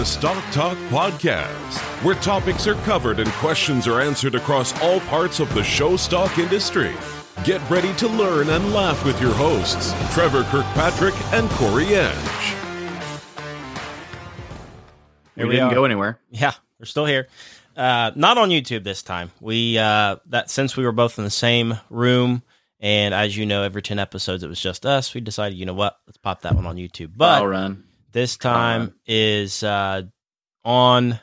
to Stock Talk Podcast, where topics are covered and questions are answered across all parts of the show stock industry. Get ready to learn and laugh with your hosts, Trevor Kirkpatrick and Corey Edge. Here we, we didn't are. go anywhere. Yeah, we're still here. Uh, not on YouTube this time. We uh, that since we were both in the same room, and as you know, every ten episodes it was just us. We decided, you know what, let's pop that one on YouTube. But I'll run this time is uh, on,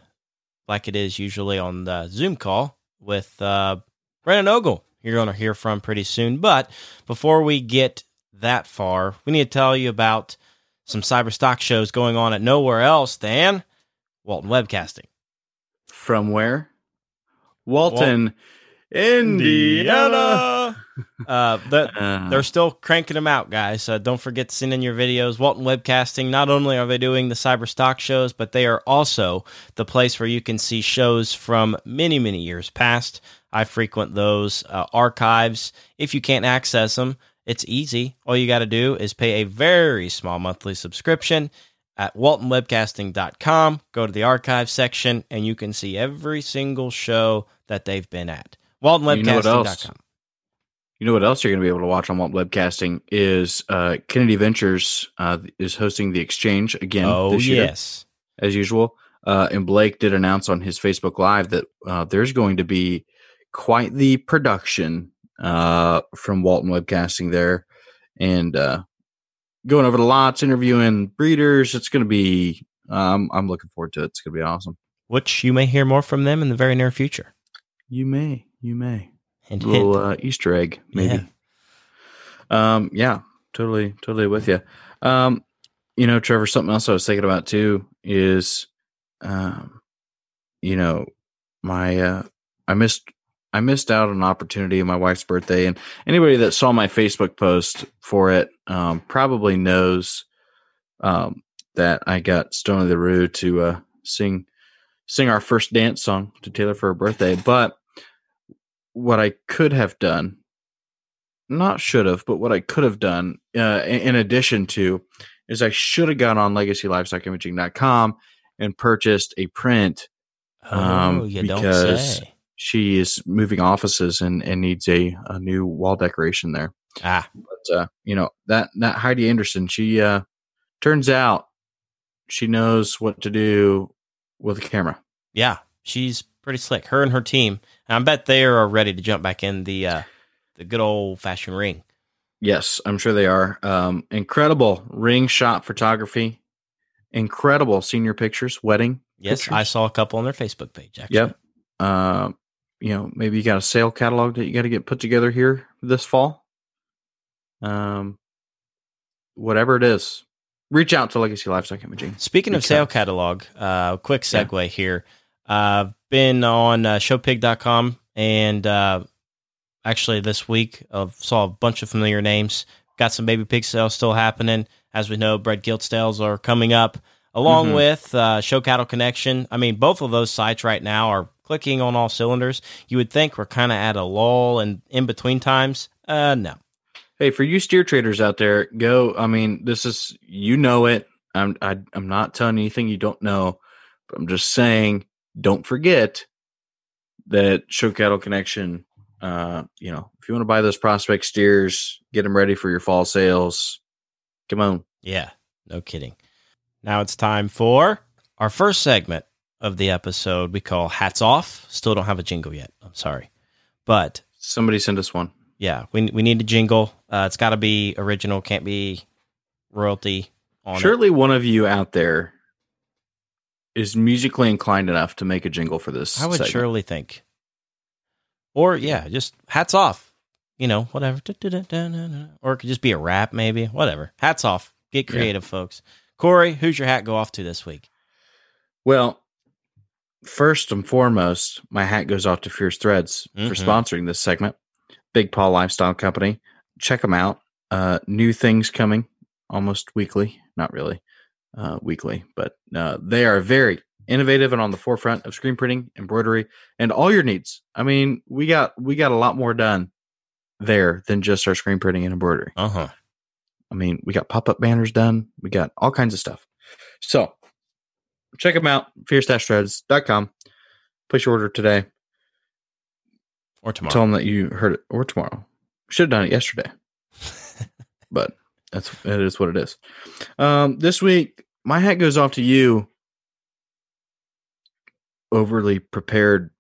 like it is usually on the Zoom call with uh, Brandon Ogle. You're going to hear from pretty soon. But before we get that far, we need to tell you about some cyber stock shows going on at nowhere else than Walton Webcasting. From where? Walton, Indiana. Uh, uh, they're still cranking them out, guys. Uh, don't forget to send in your videos. Walton Webcasting. Not only are they doing the cyber stock shows, but they are also the place where you can see shows from many, many years past. I frequent those uh, archives. If you can't access them, it's easy. All you got to do is pay a very small monthly subscription at waltonwebcasting.com. Go to the archive section, and you can see every single show that they've been at. WaltonWebcasting.com. You know what else you're going to be able to watch on Walton Webcasting is uh, Kennedy Ventures uh, is hosting the exchange again oh, this year, yes. as usual. Uh, and Blake did announce on his Facebook Live that uh, there's going to be quite the production uh, from Walton Webcasting there, and uh, going over the lots, interviewing breeders. It's going to be. Um, I'm looking forward to it. It's going to be awesome. Which you may hear more from them in the very near future. You may. You may. Hint, a little uh, Easter egg, maybe. Yeah. Um, yeah, totally, totally with you. Um, you know, Trevor, something else I was thinking about too is, um, you know, my uh, I missed I missed out on an opportunity on my wife's birthday, and anybody that saw my Facebook post for it um, probably knows um, that I got Stone of the Rue to uh, sing sing our first dance song to Taylor for her birthday. But what I could have done, not should have, but what I could have done, uh, in addition to, is I should have gone on legacylivestockimaging.com and purchased a print. Um, oh, you because she is moving offices and, and needs a, a new wall decoration there. Ah, but uh, you know that that Heidi Anderson, she uh, turns out she knows what to do with a camera. Yeah, she's pretty slick. Her and her team. And I bet they are ready to jump back in the uh, the good old fashioned ring. Yes, I'm sure they are. Um, incredible ring shot photography. Incredible senior pictures, wedding. Yes, pictures. I saw a couple on their Facebook page. Actually. Yep. Uh, you know, maybe you got a sale catalog that you got to get put together here this fall. Um, whatever it is, reach out to Legacy Livestock Imaging. Speaking reach of sale out. catalog, uh, quick segue yeah. here. Uh, been on uh, showpig.com and uh, actually this week I saw a bunch of familiar names. Got some baby pig sales still happening. As we know, bred gilt sales are coming up along mm-hmm. with uh, Show Cattle Connection. I mean, both of those sites right now are clicking on all cylinders. You would think we're kind of at a lull and in between times. Uh, no. Hey, for you steer traders out there, go. I mean, this is you know it. I'm I, am i am not telling anything you don't know, but I'm just saying don't forget that show cattle connection uh you know if you want to buy those prospect steers get them ready for your fall sales come on. Yeah no kidding. Now it's time for our first segment of the episode we call hats off. Still don't have a jingle yet i'm sorry. But somebody send us one. Yeah we, we need a jingle. Uh, it's got to be original can't be royalty on surely it. one of you out there is musically inclined enough to make a jingle for this. I would segment. surely think. Or yeah, just hats off. You know, whatever. Or it could just be a rap, maybe. Whatever. Hats off. Get creative, yeah. folks. Corey, who's your hat go off to this week? Well, first and foremost, my hat goes off to Fierce Threads mm-hmm. for sponsoring this segment. Big Paw Lifestyle Company. Check them out. Uh, new things coming almost weekly. Not really uh, weekly, but uh, they are very innovative and on the forefront of screen printing, embroidery, and all your needs. I mean, we got we got a lot more done there than just our screen printing and embroidery. Uh huh. I mean, we got pop up banners done. We got all kinds of stuff. So, check them out. Fierce-threads.com. Place your order today. Or tomorrow. Tell them that you heard it. Or tomorrow. Should have done it yesterday. but that's it is what it is. Um, this week, my hat goes off to you. Overly prepared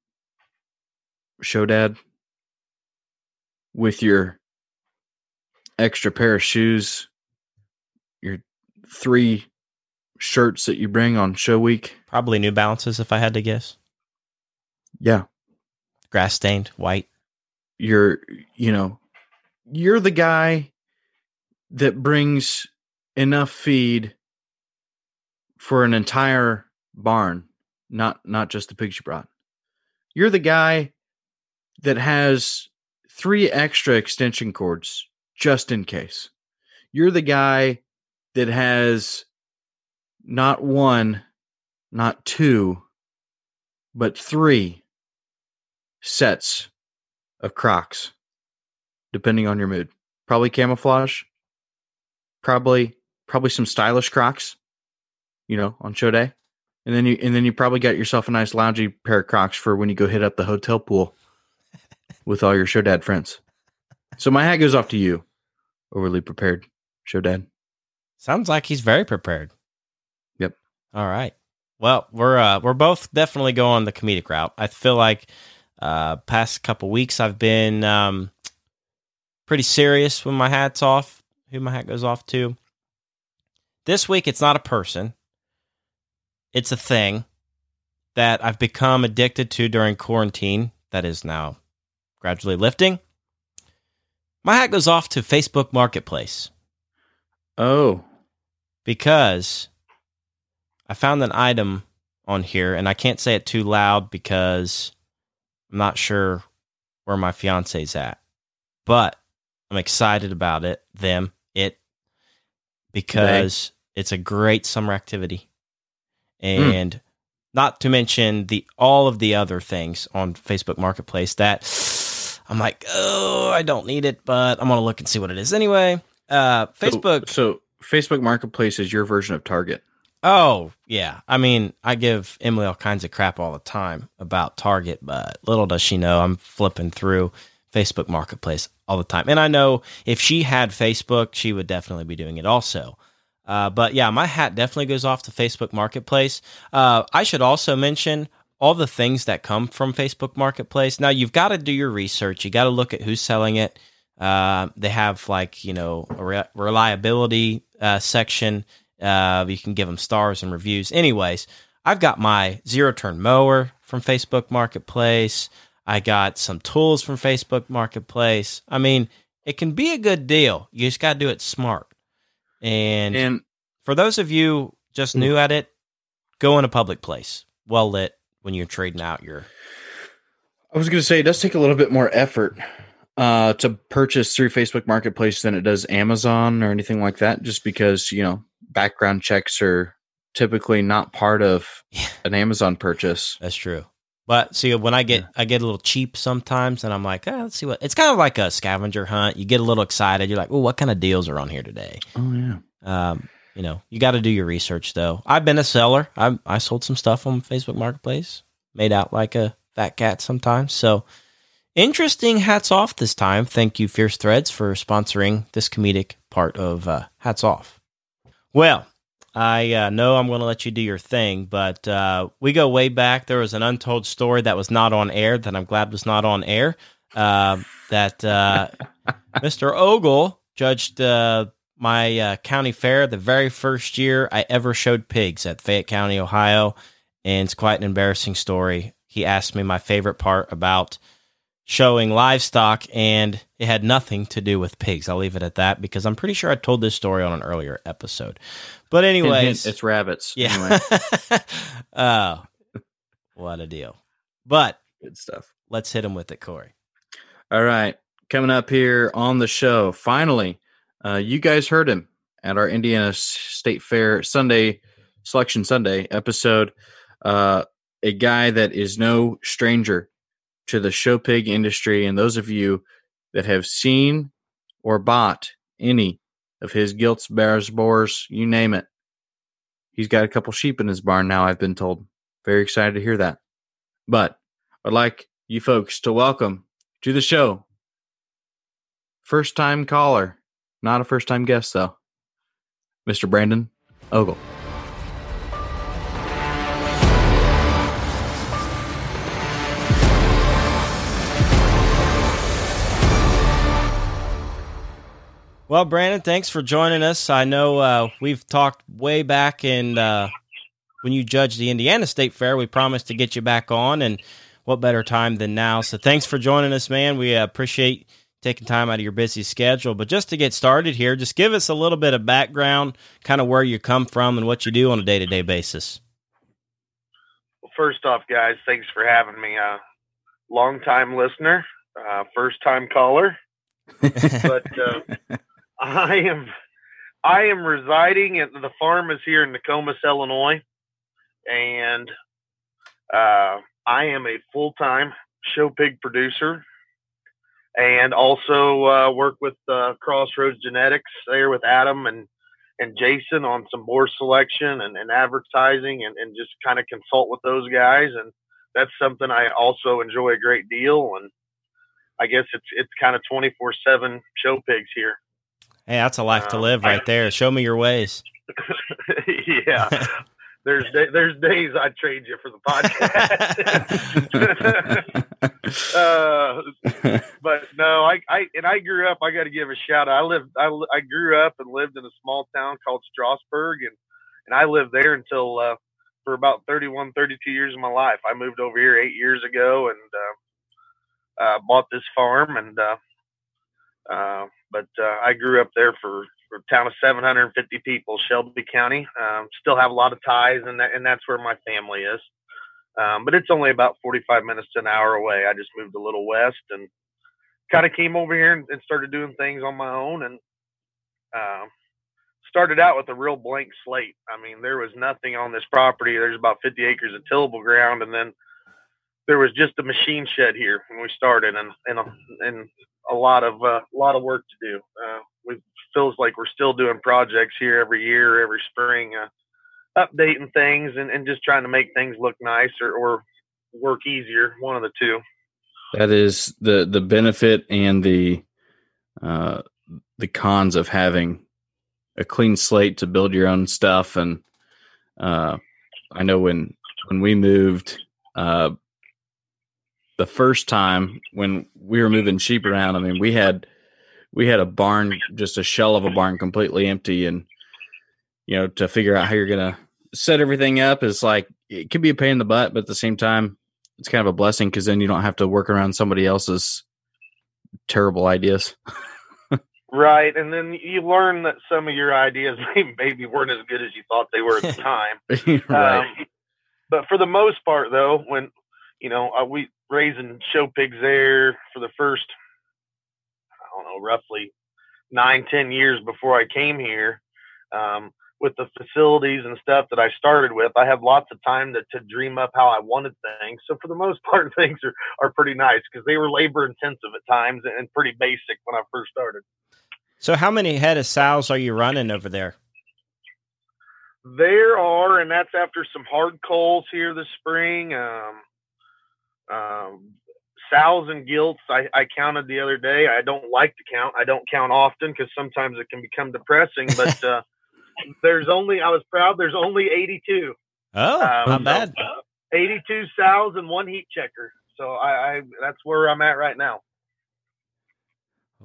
show dad with your extra pair of shoes, your three shirts that you bring on show week. Probably New Balances, if I had to guess. Yeah. Grass stained, white. You're, you know, you're the guy that brings enough feed for an entire barn, not not just the pigs you brought. You're the guy that has three extra extension cords just in case. You're the guy that has not one, not two, but three sets of Crocs, depending on your mood. Probably camouflage, probably probably some stylish Crocs, you know, on show day, and then you and then you probably got yourself a nice loungy pair of Crocs for when you go hit up the hotel pool with all your show dad friends. So my hat goes off to you, overly prepared show dad. Sounds like he's very prepared. Yep. All right. Well, we're uh, we're both definitely going the comedic route. I feel like uh, past couple weeks I've been um, pretty serious when my hat's off. Who my hat goes off to. This week it's not a person. It's a thing that I've become addicted to during quarantine. That is now gradually lifting. My hat goes off to Facebook Marketplace. Oh. Because I found an item on here, and I can't say it too loud because I'm not sure where my fiance's at. But I'm excited about it, them, it, because it's a great summer activity. And mm. not to mention the all of the other things on Facebook Marketplace that I'm like, oh, I don't need it, but I'm gonna look and see what it is anyway. Uh, Facebook. So, so Facebook Marketplace is your version of Target. Oh yeah, I mean, I give Emily all kinds of crap all the time about Target, but little does she know I'm flipping through Facebook Marketplace all the time, and I know if she had Facebook, she would definitely be doing it also. Uh, but yeah, my hat definitely goes off to Facebook Marketplace. Uh, I should also mention all the things that come from Facebook Marketplace. Now you've got to do your research. You got to look at who's selling it. Uh, they have like you know a re- reliability uh, section. Uh, you can give them stars and reviews. Anyways, I've got my zero turn mower from Facebook Marketplace. I got some tools from Facebook Marketplace. I mean, it can be a good deal. You just got to do it smart. And, and for those of you just new at it, go in a public place, well lit, when you're trading out your. I was going to say it does take a little bit more effort uh, to purchase through Facebook Marketplace than it does Amazon or anything like that, just because you know background checks are typically not part of an Amazon purchase. That's true. But see, when I get yeah. I get a little cheap sometimes, and I'm like, oh, let's see what. It's kind of like a scavenger hunt. You get a little excited. You're like, oh, what kind of deals are on here today? Oh yeah. Um, you know, you got to do your research though. I've been a seller. I I sold some stuff on Facebook Marketplace, made out like a fat cat sometimes. So interesting. Hats off this time. Thank you, Fierce Threads, for sponsoring this comedic part of uh, Hats Off. Well, I uh, know I'm going to let you do your thing, but uh, we go way back. There was an untold story that was not on air that I'm glad was not on air. Uh, that uh, Mr. Ogle judged uh, my uh, county fair the very first year I ever showed pigs at Fayette County, Ohio. And it's quite an embarrassing story. He asked me my favorite part about showing livestock, and it had nothing to do with pigs. I'll leave it at that because I'm pretty sure I told this story on an earlier episode. But, anyways, it's rabbits. Yeah. Anyway. oh, what a deal. But good stuff. Let's hit him with it, Corey. All right. Coming up here on the show, finally, uh, you guys heard him at our Indiana State Fair Sunday Selection Sunday episode. Uh, a guy that is no stranger to the show pig industry, and those of you that have seen or bought any of his gilts, bears, boars, you name it, he's got a couple sheep in his barn now. I've been told. Very excited to hear that. But I'd like you folks to welcome to the show first time caller, not a first time guest though, Mr. Brandon Ogle. Well, Brandon, thanks for joining us. I know uh, we've talked way back in uh, when you judged the Indiana State Fair. We promised to get you back on, and what better time than now? So, thanks for joining us, man. We appreciate taking time out of your busy schedule. But just to get started here, just give us a little bit of background, kind of where you come from and what you do on a day to day basis. Well, first off, guys, thanks for having me. Uh, long time listener, uh, first time caller. but uh, I am I am residing at the farm is here in Nokomis, Illinois, and uh, I am a full time show pig producer, and also uh, work with uh, Crossroads Genetics there with Adam and and Jason on some boar selection and, and advertising, and, and just kind of consult with those guys, and that's something I also enjoy a great deal, and I guess it's it's kind of twenty four seven show pigs here. Hey, that's a life to um, live right there. Show me your ways. yeah. There's there's days I trade you for the podcast. uh, but no, I, I and I grew up. I got to give a shout. out. I lived. I, I grew up and lived in a small town called Strasburg, and and I lived there until uh, for about 31, 32 years of my life. I moved over here eight years ago and uh, uh, bought this farm, and uh, uh, but uh, I grew up there for, for a town of 750 people, Shelby County. Um, still have a lot of ties, and that, and that's where my family is. Um, but it's only about 45 minutes to an hour away. I just moved a little west and kind of came over here and, and, started doing things on my own and uh, started out with a real blank slate. I mean, there was nothing on this property. There's about 50 acres of tillable ground, and then there was just a machine shed here when we started, and and and a lot of uh, a lot of work to do. Uh, it feels like we're still doing projects here every year, every spring, uh, updating things and, and just trying to make things look nice or, or work easier. One of the two. That is the the benefit and the uh, the cons of having a clean slate to build your own stuff. And uh, I know when when we moved, uh, the first time when we were moving sheep around, I mean, we had we had a barn, just a shell of a barn, completely empty, and you know, to figure out how you're gonna set everything up is like it can be a pain in the butt, but at the same time, it's kind of a blessing because then you don't have to work around somebody else's terrible ideas. right, and then you learn that some of your ideas maybe weren't as good as you thought they were at the time. right. Um, but for the most part, though, when you know, uh, we raising show pigs there for the first, I don't know, roughly nine, ten years before I came here. Um, with the facilities and stuff that I started with, I have lots of time to, to dream up how I wanted things. So for the most part, things are, are pretty nice because they were labor intensive at times and pretty basic when I first started. So how many head of sows are you running over there? There are, and that's after some hard calls here this spring. Um, um, sows and gilts, I, I counted the other day. I don't like to count. I don't count often because sometimes it can become depressing. But uh, there's only, I was proud, there's only 82. Oh, um, not bad. 82 sows and one heat checker. So I, I that's where I'm at right now.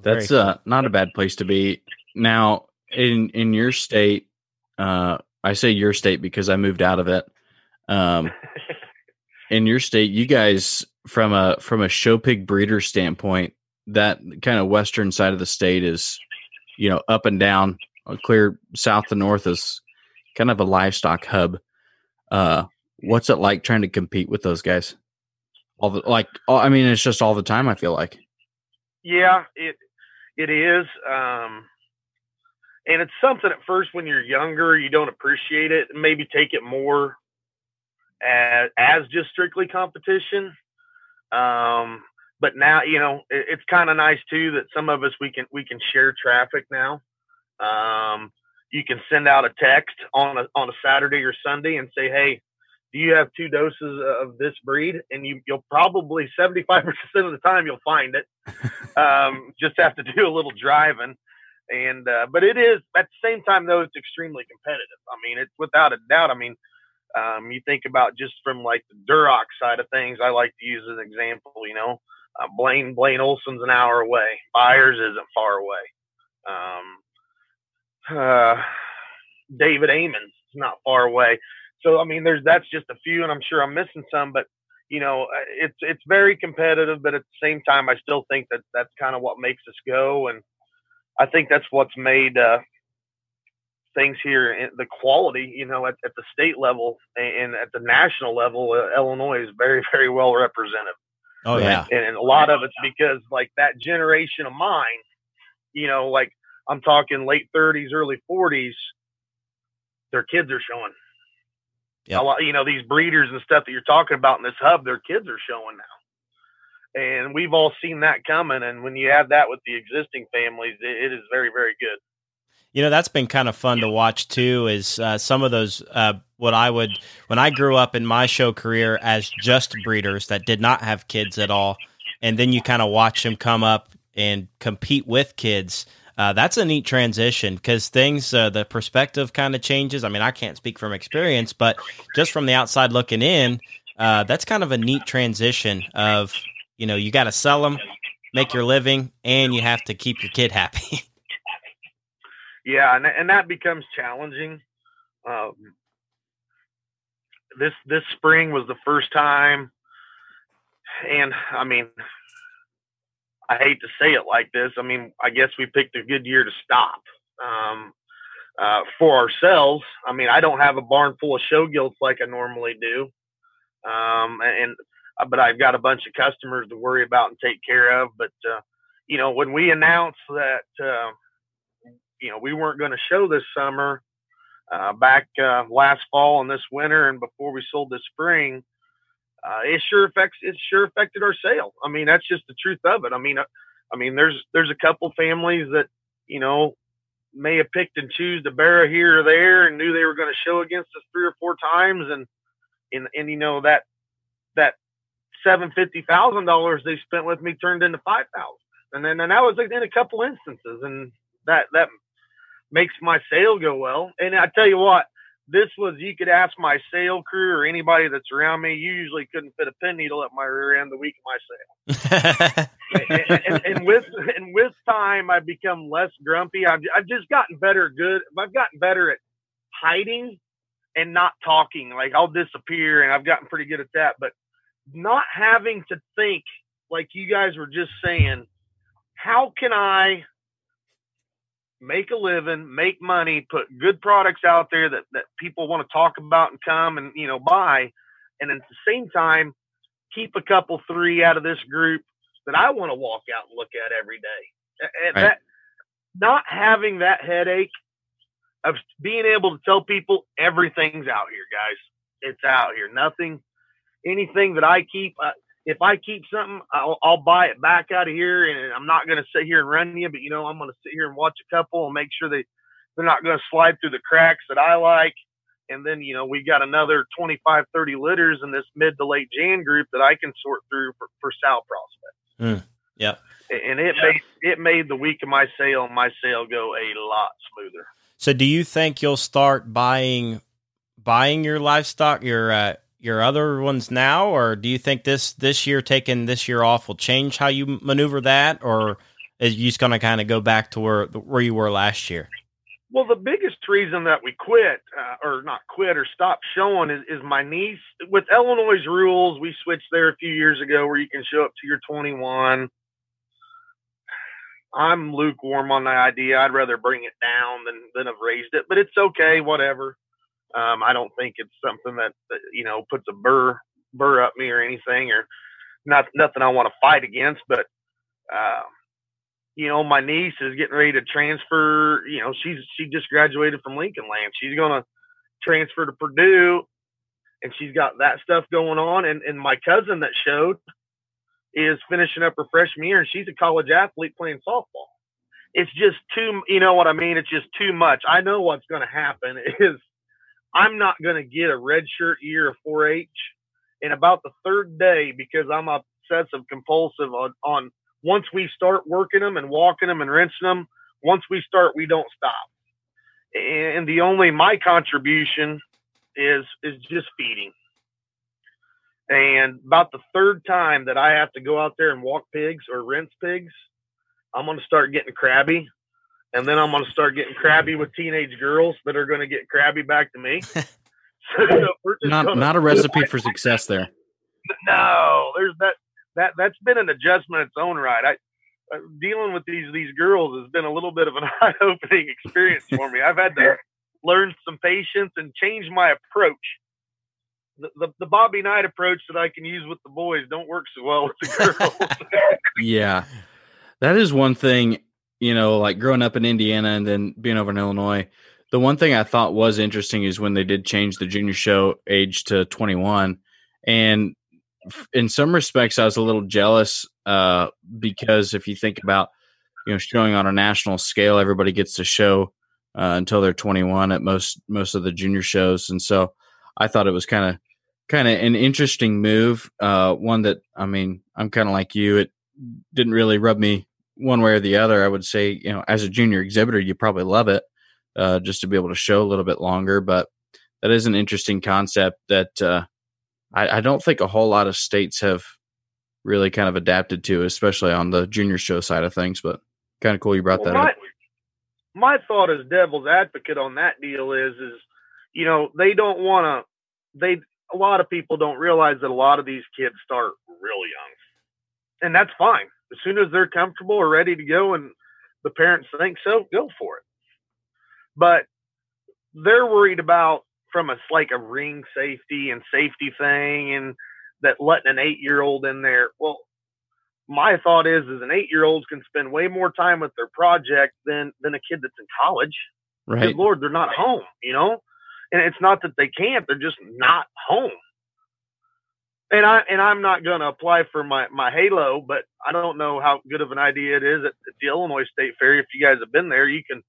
That's uh, not a bad place to be. Now, in in your state, uh, I say your state because I moved out of it. Um, in your state, you guys from a from a show pig breeder standpoint, that kind of western side of the state is, you know, up and down, uh, clear south to north is kind of a livestock hub. Uh, what's it like trying to compete with those guys? All the like, I mean, it's just all the time. I feel like. Yeah, it it is, um, and it's something at first when you're younger you don't appreciate it. Maybe take it more as, as just strictly competition. Um, but now, you know, it, it's kind of nice too that some of us we can we can share traffic now. Um, you can send out a text on a on a Saturday or Sunday and say, "Hey, do you have two doses of this breed?" And you you'll probably seventy five percent of the time you'll find it. um, just have to do a little driving. And uh, but it is at the same time though it's extremely competitive. I mean, it's without a doubt. I mean, um, you think about just from like the Duroc side of things. I like to use as an example. You know, uh, Blaine Blaine Olson's an hour away. Byers isn't far away. Um, uh, David Amons not far away. So I mean, there's that's just a few, and I'm sure I'm missing some, but you know, uh, it's it's very competitive. But at the same time, I still think that that's kind of what makes us go, and I think that's what's made uh, things here, and the quality, you know, at, at the state level and at the national level, uh, Illinois is very, very well represented. Oh yeah, and, and, a lot of it's because like that generation of mine, you know, like I'm talking late 30s, early 40s, their kids are showing. Yeah, you know these breeders and stuff that you're talking about in this hub, their kids are showing now, and we've all seen that coming. And when you add that with the existing families, it, it is very, very good. You know, that's been kind of fun to watch too. Is uh, some of those uh, what I would when I grew up in my show career as just breeders that did not have kids at all, and then you kind of watch them come up and compete with kids. Uh, that's a neat transition because things uh, the perspective kind of changes. I mean, I can't speak from experience, but just from the outside looking in, uh, that's kind of a neat transition. Of you know, you got to sell them, make your living, and you have to keep your kid happy. yeah, and and that becomes challenging. Um, this this spring was the first time, and I mean, I hate to say it like this. I mean, I guess we picked a good year to stop um, uh, for ourselves. I mean, I don't have a barn full of show gilts like I normally do, um, and uh, but I've got a bunch of customers to worry about and take care of. But uh, you know, when we announced that. Uh, you know, we weren't going to show this summer, uh, back uh, last fall and this winter, and before we sold this spring, uh, it sure affects it sure affected our sale. I mean, that's just the truth of it. I mean, uh, I mean, there's there's a couple families that you know may have picked and choose to bear here or there and knew they were going to show against us three or four times, and and and you know that that seven fifty thousand dollars they spent with me turned into five thousand, and then and that was in a couple instances, and that that makes my sale go well. And I tell you what, this was you could ask my sale crew or anybody that's around me. You usually couldn't fit a pin needle at my rear end the week of my sale. and, and, and, with and with time, I've become less grumpy. I've I've just gotten better. Good. I've gotten better at hiding and not talking. Like I'll disappear, and I've gotten pretty good at that. But not having to think like you guys were just saying. How can I make a living, make money, put good products out there that, that people want to talk about and come and, you know, buy. And at the same time, keep a couple, three out of this group that I want to walk out and look at every day. And right. that, not having that headache of being able to tell people everything's out here, guys. It's out here. Nothing, anything that I keep, uh, if I keep something, I'll, I'll buy it back out of here, and I'm not going to sit here and run you. But you know, I'm going to sit here and watch a couple and make sure they they're not going to slide through the cracks that I like. And then you know, we got another 25, 30 litters in this mid to late Jan group that I can sort through for, for sow prospects. Mm, yeah, and it yeah. made it made the week of my sale my sale go a lot smoother. So, do you think you'll start buying buying your livestock, your uh, your other ones now, or do you think this this year taking this year off will change how you maneuver that, or is you just going to kind of go back to where where you were last year? Well, the biggest reason that we quit, uh, or not quit, or stopped showing is, is my niece. With Illinois' rules, we switched there a few years ago where you can show up to your 21. I'm lukewarm on the idea. I'd rather bring it down than than have raised it, but it's okay, whatever. Um, I don't think it's something that, that you know puts a burr burr up me or anything, or not nothing I want to fight against. But uh, you know, my niece is getting ready to transfer. You know, she's she just graduated from Lincoln Land. She's gonna transfer to Purdue, and she's got that stuff going on. And and my cousin that showed is finishing up her freshman year, and she's a college athlete playing softball. it's just too. You know what I mean? It's just too much. I know what's going to happen is I'm not going to get a red shirt year of 4-H in about the third day because I'm obsessive compulsive on, on once we start working them and walking them and rinsing them. Once we start, we don't stop. And the only my contribution is is just feeding. And about the third time that I have to go out there and walk pigs or rinse pigs, I'm going to start getting crabby. And then I'm going to start getting crabby with teenage girls that are going to get crabby back to me. so, not gonna, not a recipe for success there. No, there's that that that's been an adjustment in its own right. I uh, dealing with these these girls has been a little bit of an eye opening experience for me. I've had to learn some patience and change my approach. The, the, the Bobby Knight approach that I can use with the boys don't work so well with the girls. yeah, that is one thing. You know, like growing up in Indiana and then being over in Illinois. The one thing I thought was interesting is when they did change the junior show age to 21, and in some respects, I was a little jealous uh, because if you think about you know showing on a national scale, everybody gets to show uh, until they're 21 at most most of the junior shows, and so I thought it was kind of kind of an interesting move. Uh, one that I mean, I'm kind of like you. It didn't really rub me one way or the other. I would say, you know, as a junior exhibitor, you probably love it uh, just to be able to show a little bit longer. But that is an interesting concept that uh, I, I, don't think a whole lot of states have really kind of adapted to, especially on the junior show side of things. But kind of cool you brought well, that my, up. My thought as devil's advocate on that deal is, is you know, they don't want to. They a lot of people don't realize that a lot of these kids start real young, and that's fine. As soon as they're comfortable or ready to go, and the parents think so, go for it. But they're worried about from a like a ring safety and safety thing and that letting an eight year old in there. Well, my thought is is an eight year old can spend way more time with their project than than a kid that's in college. Right. Good Lord, they're not home, you know? And it's not that they can't, they're just not home. And I and I'm not gonna apply for my, my halo, but I don't know how good of an idea it is at, at the Illinois State Fair. If you guys have been there, you can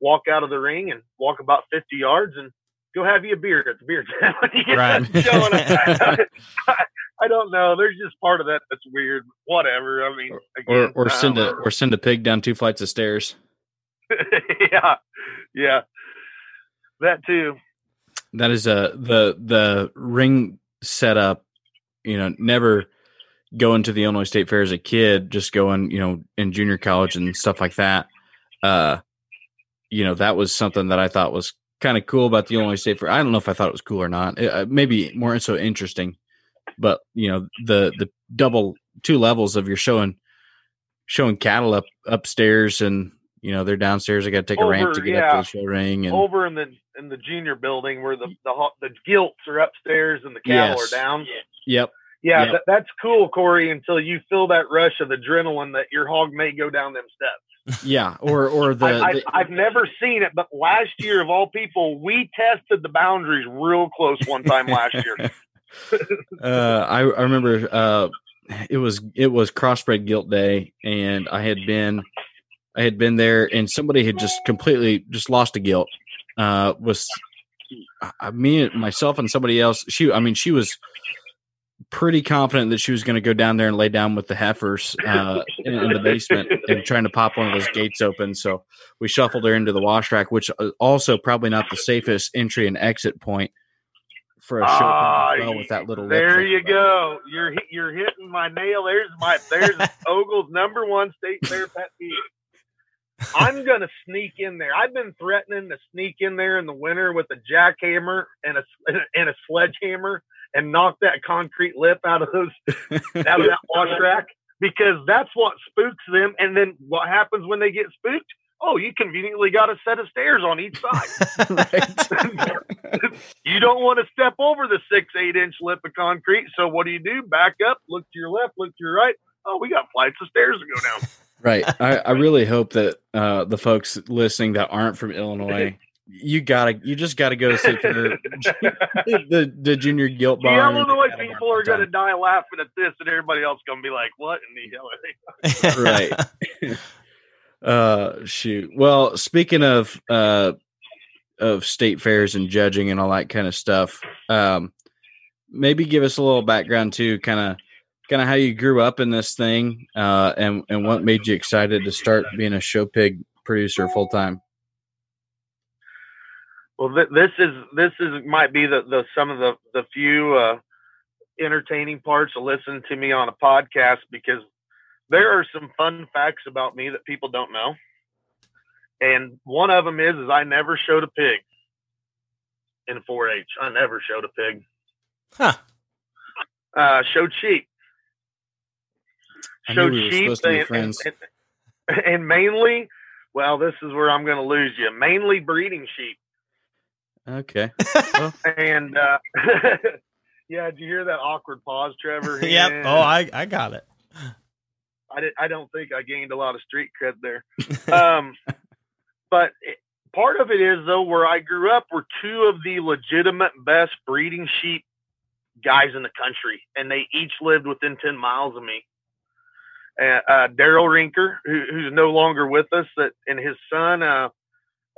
walk out of the ring and walk about fifty yards and go have you a beer at the beer tent when you get right. showing up. I, don't know. There's just part of that that's weird. Whatever. I mean, again, or or send a or send a pig down two flights of stairs. yeah, yeah, that too. That is a uh, the the ring setup. You know, never going to the Illinois State Fair as a kid, just going, you know, in junior college and stuff like that. Uh, you know, that was something that I thought was kind of cool about the Illinois State Fair. I don't know if I thought it was cool or not. It, uh, maybe more so interesting, but you know the the double two levels of your showing showing cattle up upstairs and you know they're downstairs. I got to take over, a ramp to get yeah, up to the show ring and over in the in the junior building where the the the gilts are upstairs and the cattle yes. are down. Yep. Yeah, yep. That, that's cool, Corey. Until you feel that rush of adrenaline that your hog may go down them steps yeah, or or the, I, have never seen it, but last year of all people, we tested the boundaries real close one time last year. uh, I, I remember uh, it was it was crossbred gilt day, and I had been I had been there, and somebody had just completely just lost a gilt. Uh, was I, me myself and somebody else? She, I mean, she was pretty confident that she was going to go down there and lay down with the heifers uh, in, in, the basement and trying to pop one of those gates open. So we shuffled her into the wash rack, which uh, also probably not the safest entry and exit point for a show uh, well with that little. There you go. You're you're hitting my nail. There's my there's Ogle's number one state fair pet peeve. I'm gonna sneak in there. I've been threatening to sneak in there in the winter with a jackhammer and a and a sledgehammer and knock that concrete lip out of those out of that wash rack because that's what spooks them. And then what happens when they get spooked? Oh, you conveniently got a set of stairs on each side. you don't want to step over the six, eight inch lip of concrete. So what do you do? Back up, look to your left, look to your right. Oh, we got flights of stairs to go down. Right. I, I really hope that uh, the folks listening that aren't from Illinois you gotta you just gotta go sit see the the junior gilt bar. The Illinois people are gonna die laughing at this, and everybody else gonna be like, "What in the hell are they?" right. uh, shoot. Well, speaking of uh, of state fairs and judging and all that kind of stuff, um, maybe give us a little background too, kind of kind of how you grew up in this thing, uh, and and what made you excited to start being a show pig producer full time. Well, th- this is this is might be the, the some of the the few uh, entertaining parts to listen to me on a podcast because there are some fun facts about me that people don't know, and one of them is is I never showed a pig in 4-H. I never showed a pig. Huh. Uh, showed sheep. I Showed we sheep supposed and, and, and mainly, well, this is where I'm going to lose you. Mainly breeding sheep. Okay. And uh, yeah, did you hear that awkward pause, Trevor? yep. Yeah. Oh, I I got it. I did, I don't think I gained a lot of street cred there. Um, but it, part of it is though, where I grew up were two of the legitimate best breeding sheep guys in the country, and they each lived within ten miles of me. Uh, uh, Daryl Rinker, who, who's no longer with us, that and his son uh,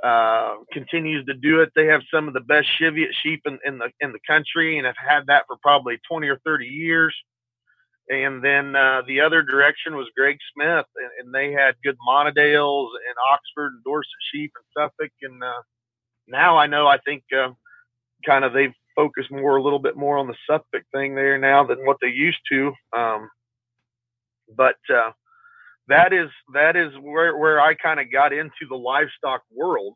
uh, continues to do it. They have some of the best Cheviot sheep in, in the in the country, and have had that for probably twenty or thirty years. And then uh, the other direction was Greg Smith, and, and they had good Montadales and Oxford and Dorset sheep and Suffolk. And uh, now I know I think uh, kind of they've focused more a little bit more on the Suffolk thing there now than what they used to. Um, but uh, that is that is where where I kind of got into the livestock world.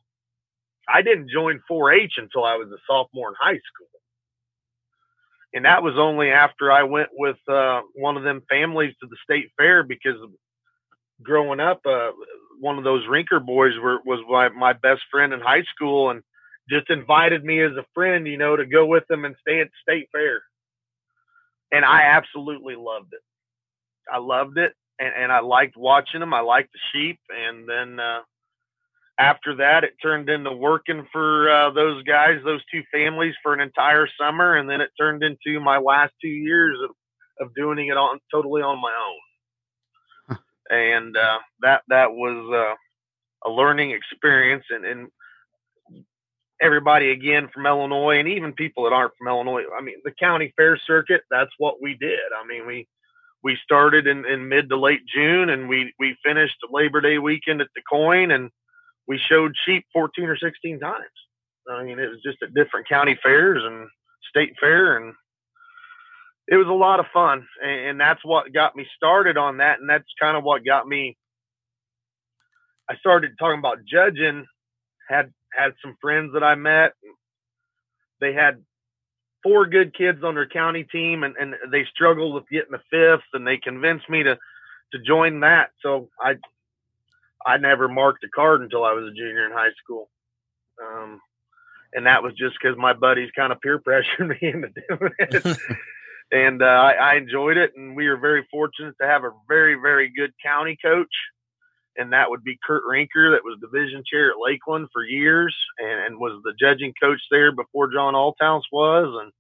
I didn't join 4-H until I was a sophomore in high school and that was only after I went with uh, one of them families to the state fair because growing up, uh, one of those Rinker boys were, was my, my best friend in high school and just invited me as a friend, you know, to go with them and stay at state fair. And I absolutely loved it. I loved it, and, and I liked watching them. I liked the sheep, and then uh, after that, it turned into working for uh, those guys, those two families, for an entire summer, and then it turned into my last two years of, of doing it on totally on my own. And uh, that that was uh, a learning experience, and, and everybody again from Illinois, and even people that aren't from Illinois. I mean, the county fair circuit. That's what we did. I mean, we we started in, in mid to late June, and we we finished Labor Day weekend at Du Quoin, and we showed sheep 14 or 16 times. I mean, it was just at different county fairs and state fair, and it was a lot of fun. And, and that's what got me started on that. And that's kind of what got me. I started talking about judging. Had had some friends that I met. They had four good kids on their county team, and, and they struggled with getting the fifth, and they convinced me to to join that. So I I never marked a card until I was a junior in high school. Um, and that was just because my buddies kind of peer pressured me into doing it. and uh, I, I enjoyed it. And we were very fortunate to have a very, very good county coach. And that would be Kurt Rinker, that was division chair at Lake Land for years and, and was the judging coach there before John Alltowns was. And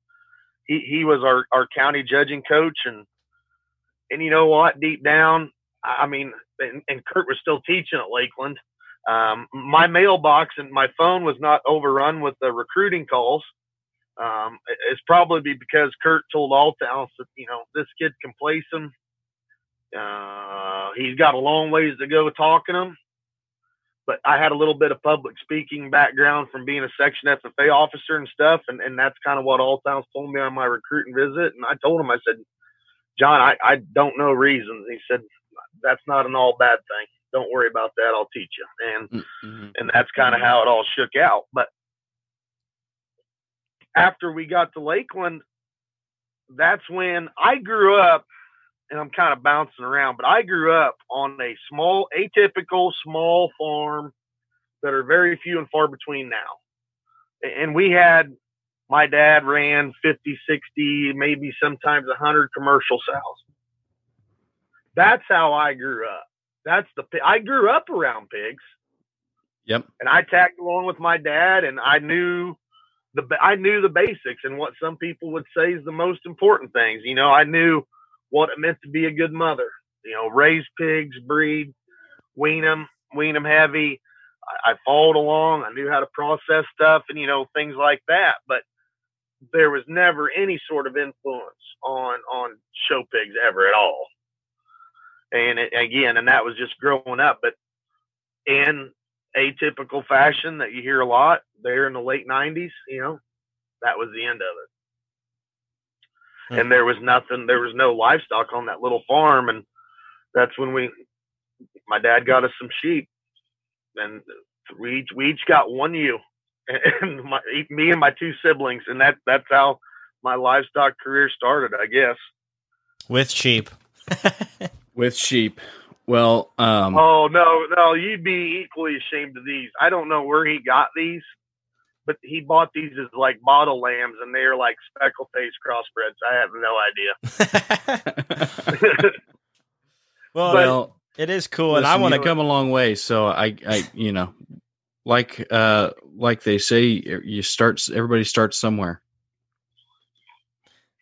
he, he was our, our county judging coach. And, and you know what, deep down, I mean, and, and Kurt was still teaching at Lake Land. Um, my mailbox and my phone was not overrun with the recruiting calls. Um, it's probably because Kurt told Alltowns that you know this kid can place him. Uh, he's got a long ways to go talking him. But I had a little bit of public speaking background from being a section FFA officer and stuff, and, and that's kind of what All Alltowns told me on my recruiting visit. And I told him, I said, John, I, I don't know reasons. He said, that's not an all bad thing. Don't worry about that. I'll teach you. And Mm-hmm. and that's kind of how it all shook out. But after we got to Lake Land, that's when I grew up, and I'm kind of bouncing around, but I grew up on a small, atypical small farm that are very few and far between now. And we had my dad ran 50, 60, maybe sometimes 100 commercial sows. That's how I grew up. That's the I grew up around pigs. Yep. And I tagged along with my dad, and I knew the I knew the basics and what some people would say is the most important things. You know, I knew what it meant to be a good mother. You know, raise pigs, breed, wean them. wean them heavy. I, I followed along. I knew how to process stuff and you know things like that. But there was never any sort of influence on on show pigs ever at all. And it, again, and that was just growing up. But in atypical fashion that you hear a lot there in the late '90s, you know, that was the end of it. Mm-hmm. And there was nothing. There was no livestock on that little farm, and that's when we, my dad got us some sheep, and we each we each got one ewe and my, me and my two siblings, and that that's how my livestock career started, I guess. With sheep. With sheep. Well, um, oh no, no, you'd be equally ashamed of these. I don't know where he got these, but he bought these as like bottle lambs, and they're like speckle face crossbreds. I have no idea. well, but, it is cool, listen, and I want to come a long way. So I, I, you know, like uh like they say you start everybody starts somewhere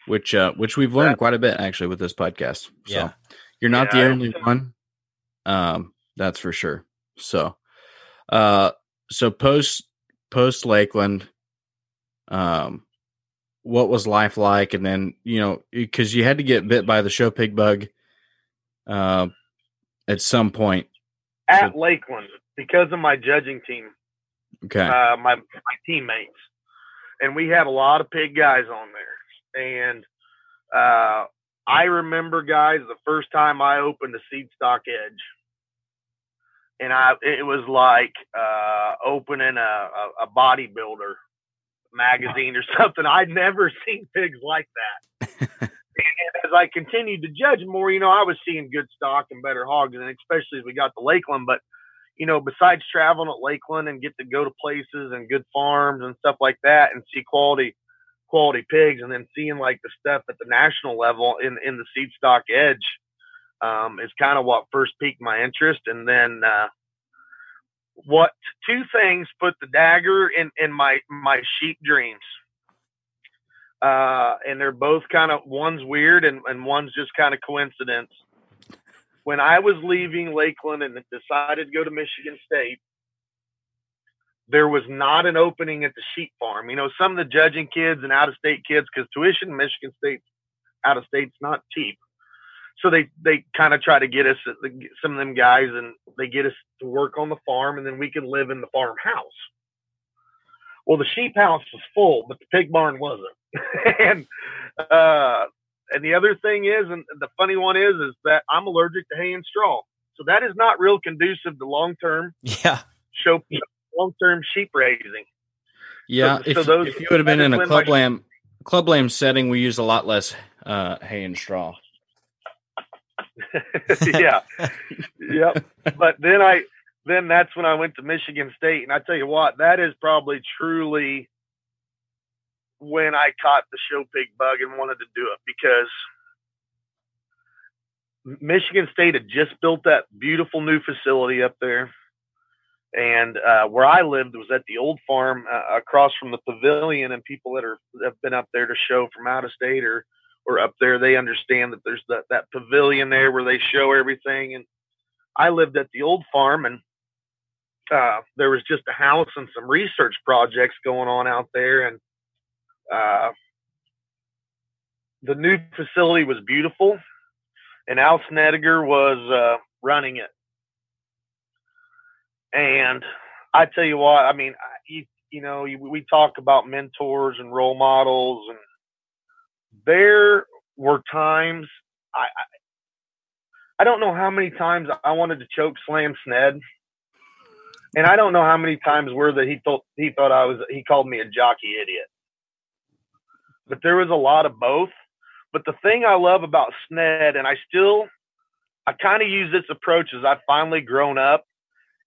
which uh which we've learned quite a bit actually with this podcast so yeah. you're not yeah, the only one um that's for sure so uh so post post Lake Land um what was life like and then you know because you had to get bit by the show pig bug uh at some point at so, Lake Land because of my judging team. Okay. Uh, my my teammates, and we had a lot of pig guys on there, and uh, I remember guys the first time I opened a seed stock edge, and I it was like uh, opening a, a, a bodybuilder magazine or something. I'd never seen pigs like that. as I continued to judge more, you know, I was seeing good stock and better hogs, and especially as we got to Lake Land. But you know, besides traveling at Lake Land and get to go to places and good farms and stuff like that and see quality quality pigs and then seeing like the stuff at the national level in in the seed stock edge um, is kind of what first piqued my interest and then uh, what two things put the dagger in in my my sheep dreams uh, and they're both kind of one's weird and, and one's just kind of coincidence when I was leaving Lake Land and decided to go to Michigan State, there was not an opening at the sheep farm. You know, some of the judging kids and out of state kids, because tuition in Michigan State, out of state's not cheap. So they, they kind of try to get us, some of them guys, and they get us to work on the farm, and then we can live in the farmhouse. Well, the sheep house was full, but the pig barn wasn't. and uh, and the other thing is, and the funny one is, is that I'm allergic to hay and straw. So that is not real conducive to long term. Yeah. Show long term sheep raising. Yeah. So, if, so those, if you would have been in a club lamb club lamb setting, we use a lot less uh, hay and straw. yeah. yep. But then I then that's when I went to Michigan State, and I tell you what, that is probably truly when I caught the show pig bug and wanted to do it because Michigan State had just built that beautiful new facility up there. And uh, where I lived was at the old farm uh, across from the pavilion. And people that are have been up there to show from out of state or or up there, they understand that there's that that pavilion there where they show everything. And I lived at the old farm, and uh, there was just a house and some research projects going on out there. And uh, the new facility was beautiful, and Al Snedeker was uh, running it. And I tell you what, I mean, you, you know, we talk about mentors and role models, and there were times I, I don't know how many times I wanted to choke slam Sned. And I don't know how many times were that he thought he thought I was he called me a jockey idiot but there was a lot of both. But the thing I love about Sned, and I still, I kind of use this approach as I've finally grown up,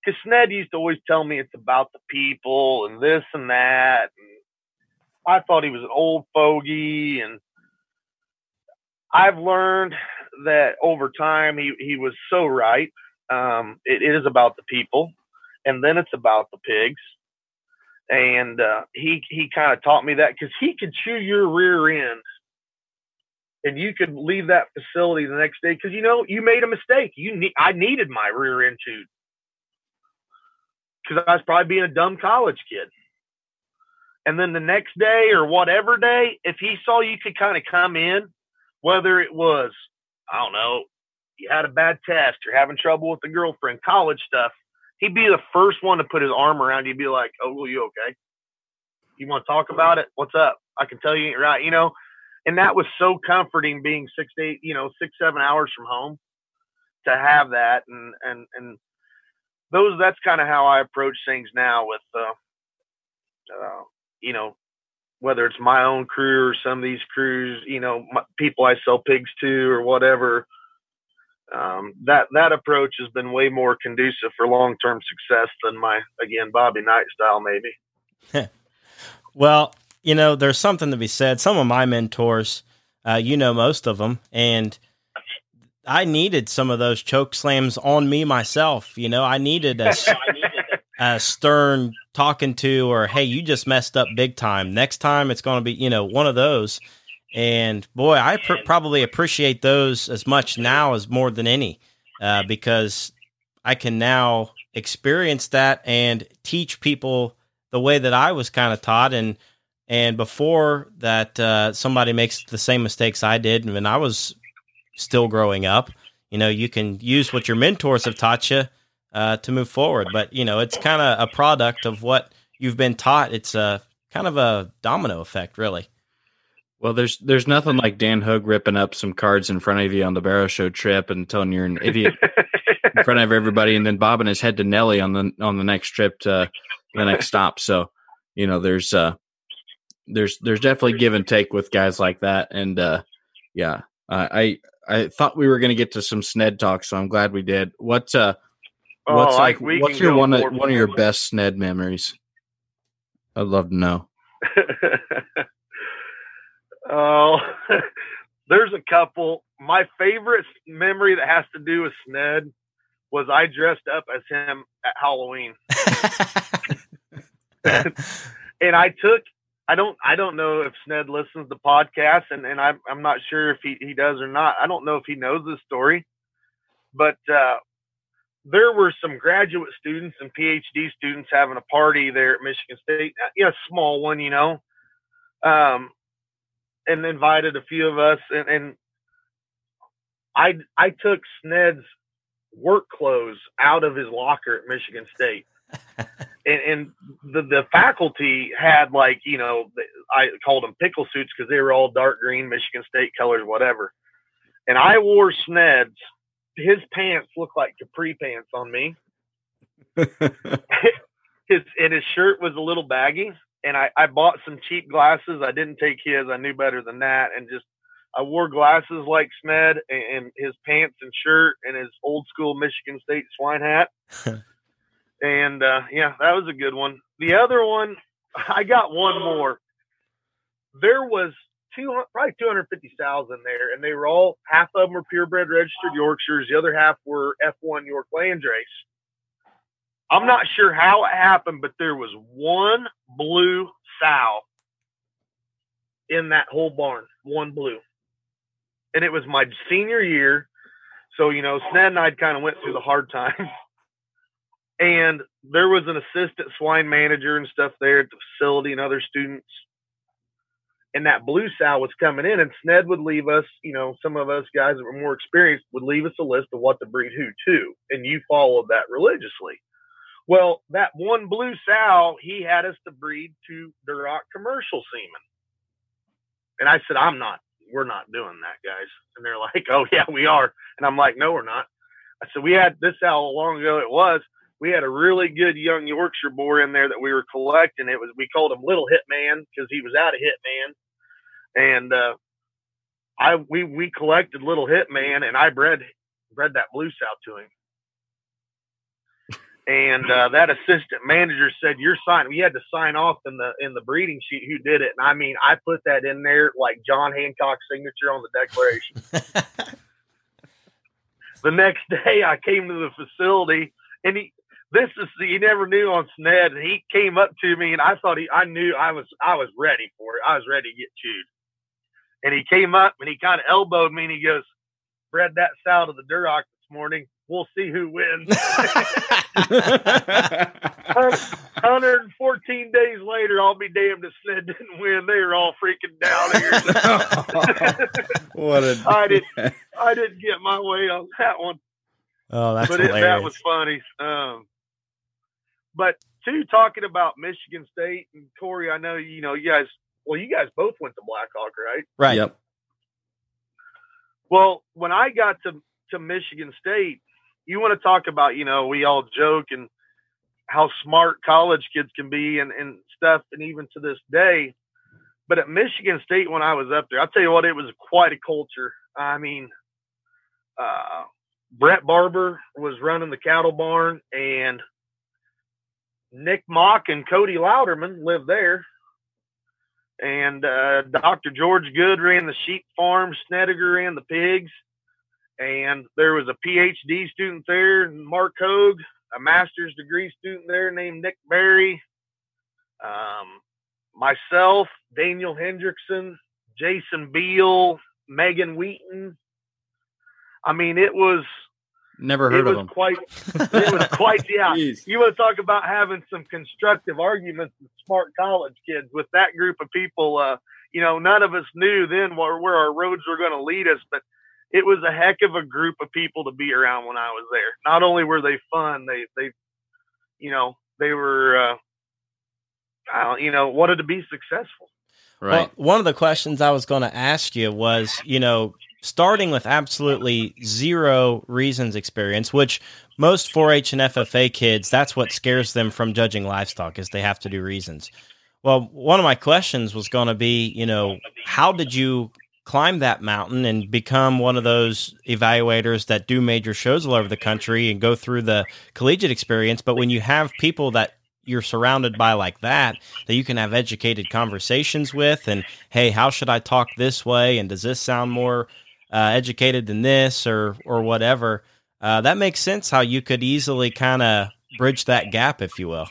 because Sned used to always tell me it's about the people and this and that. And I thought he was an old fogey, and I've learned that over time he he was so right. Um, it is about the people, and then it's about the pigs and uh, he he kind of taught me that because he could chew your rear end, and you could leave that facility the next day because you know you made a mistake. You need I needed my rear end chewed, because I was probably being a dumb college kid. And then the next day or whatever day, if he saw you could kind of come in, whether it was, I don't know, you had a bad test, you're having trouble with the girlfriend, college stuff, he'd be the first one to put his arm around you, be like, "Oh, well, you okay? You want to talk about it? What's up? I can tell you ain't right." You know, and that was so comforting, being six, eight, you know, six, seven hours from home, to have that, and and and those. That's kind of how I approach things now with, uh, uh, you know, whether it's my own crew or some of these crews, you know, my, people I sell pigs to or whatever. Um, that that approach has been way more conducive for long term success than my again Bobby Knight style maybe. well, you know, there's something to be said. Some of my mentors, uh, you know, most of them, and I needed some of those choke slams on me myself. You know, I needed a, a stern talking to, or hey, you just messed up big time. Next time, it's going to be you know one of those. And boy, I pr- probably appreciate those as much now as more than any, uh, because I can now experience that and teach people the way that I was kind of taught. And and before that, uh, somebody makes the same mistakes I did when I was still growing up. You know, you can use what your mentors have taught you uh, to move forward, but you know, it's kind of a product of what you've been taught. It's a kind of a domino effect, really. Well, there's there's nothing like Dan Hogue ripping up some cards in front of you on the Barrow Show trip and telling you're an idiot in front of everybody, and then bobbing his head to Nelly on the on the next trip to the next stop. So, you know, there's uh, there's there's definitely give and take with guys like that, and uh, yeah, uh, I I thought we were going to get to some Sned talk, so I'm glad we did. What uh, oh, what's like? What's your one of, one of your best Sned memories? I'd love to know. Oh, there's a couple. My favorite memory that has to do with Sned was I dressed up as him at Halloween. and I took I don't I don't know if Sned listens to podcasts and, and I'm I'm not sure if he, he does or not. I don't know if he knows this story. But uh, there were some graduate students and PhD students having a party there at Michigan State. Yeah, a small one, you know. Um, and invited a few of us and, and I I took Sned's work clothes out of his locker at Michigan State. and, and the the faculty had like you know I called them pickle suits because they were all dark green Michigan State colors, whatever. And I wore Sned's. His pants looked like capri pants on me. his and his shirt was a little baggy, and I, I bought some cheap glasses. I didn't take his. I knew better than that. And just I wore glasses like Sned and, and his pants and shirt and his old school Michigan State swine hat. and uh, yeah, that was a good one. The other one, I got one more. There was probably two hundred fifty thousand there, and they were all half of them were purebred registered Yorkshires. The other half were F one York Landrace I'm not sure how it happened, but there was one blue sow in that whole barn, one blue. And it was my senior year. So, you know, Sned and I kind of went through the hard times. and there was an assistant swine manager and stuff there at the facility and other students. And that blue sow was coming in, and Sned would leave us, you know, some of us guys that were more experienced would leave us a list of what to breed who to. And you followed that religiously. Well, that one blue sow, he had us to breed to Duroc commercial semen. And I said, I'm not, we're not doing that, guys. And they're like, oh, yeah, we are. And I'm like, no, we're not. I said, we had this how long ago it was. We had a really good young Yorkshire boar in there that we were collecting. It was, we called him Little Hitman because he was out of Hitman. And, uh, I, we, we collected Little Hitman and I bred, bred that blue sow to him and uh, that assistant manager said you're signing you had to sign off in the in the breeding sheet who did it and i mean i put that in there like john hancock's signature on the declaration the next day i came to the facility and he this is you never knew on sned and he came up to me and i thought he i knew i was i was ready for it i was ready to get chewed and he came up and he kind of elbowed me and he goes bred that sow to the duroc this morning we'll see who wins. 114 days later, I'll be damned if Sned didn't win. They were all freaking down here. what a I didn't I didn't get my way on that one. Oh, that's but it, hilarious. that was funny. Um, but too talking about Michigan State and Corey, I know you know you guys. Well, you guys both went to Blackhawk, right? right. Yep. Well, when I got to to Michigan State, you want to talk about you know we all joke and how smart college kids can be and and stuff, and even to this day. But at Michigan State, when I was up there, I'll tell you what, it was quite a culture. I mean, uh, Brett Barber was running the cattle barn, and Nick Mock and Cody Louderman lived there. And uh, Dr. George Good ran the sheep farm, Snedeker ran the pigs. And there was a PhD student there, Mark Hogue, a master's degree student there named Nick Berry. Um, myself, Daniel Hendrickson, Jason Beal, Megan Wheaton. I mean, it was Never it heard of was them. quite it was quite yeah. Jeez. You want to talk about having some constructive arguments with smart college kids with that group of people. Uh, you know, none of us knew then where, where our roads were going to lead us, but it was a heck of a group of people to be around when I was there. Not only were they fun, they they, you know, they were, uh, I don't, you know, wanted to be successful. Right. Well, one of the questions I was going to ask you was, you know, starting with absolutely zero reasons experience, which most 4-H and FFA kids, that's what scares them from judging livestock is they have to do reasons. Well, one of my questions was going to be, you know, how did you climb that mountain and become one of those evaluators that do major shows all over the country and go through the collegiate experience? But when you have people that you're surrounded by like that that you can have educated conversations with and hey how should i talk this way and does this sound more uh, educated than this or or whatever uh, that makes sense how you could easily kind of bridge that gap if you will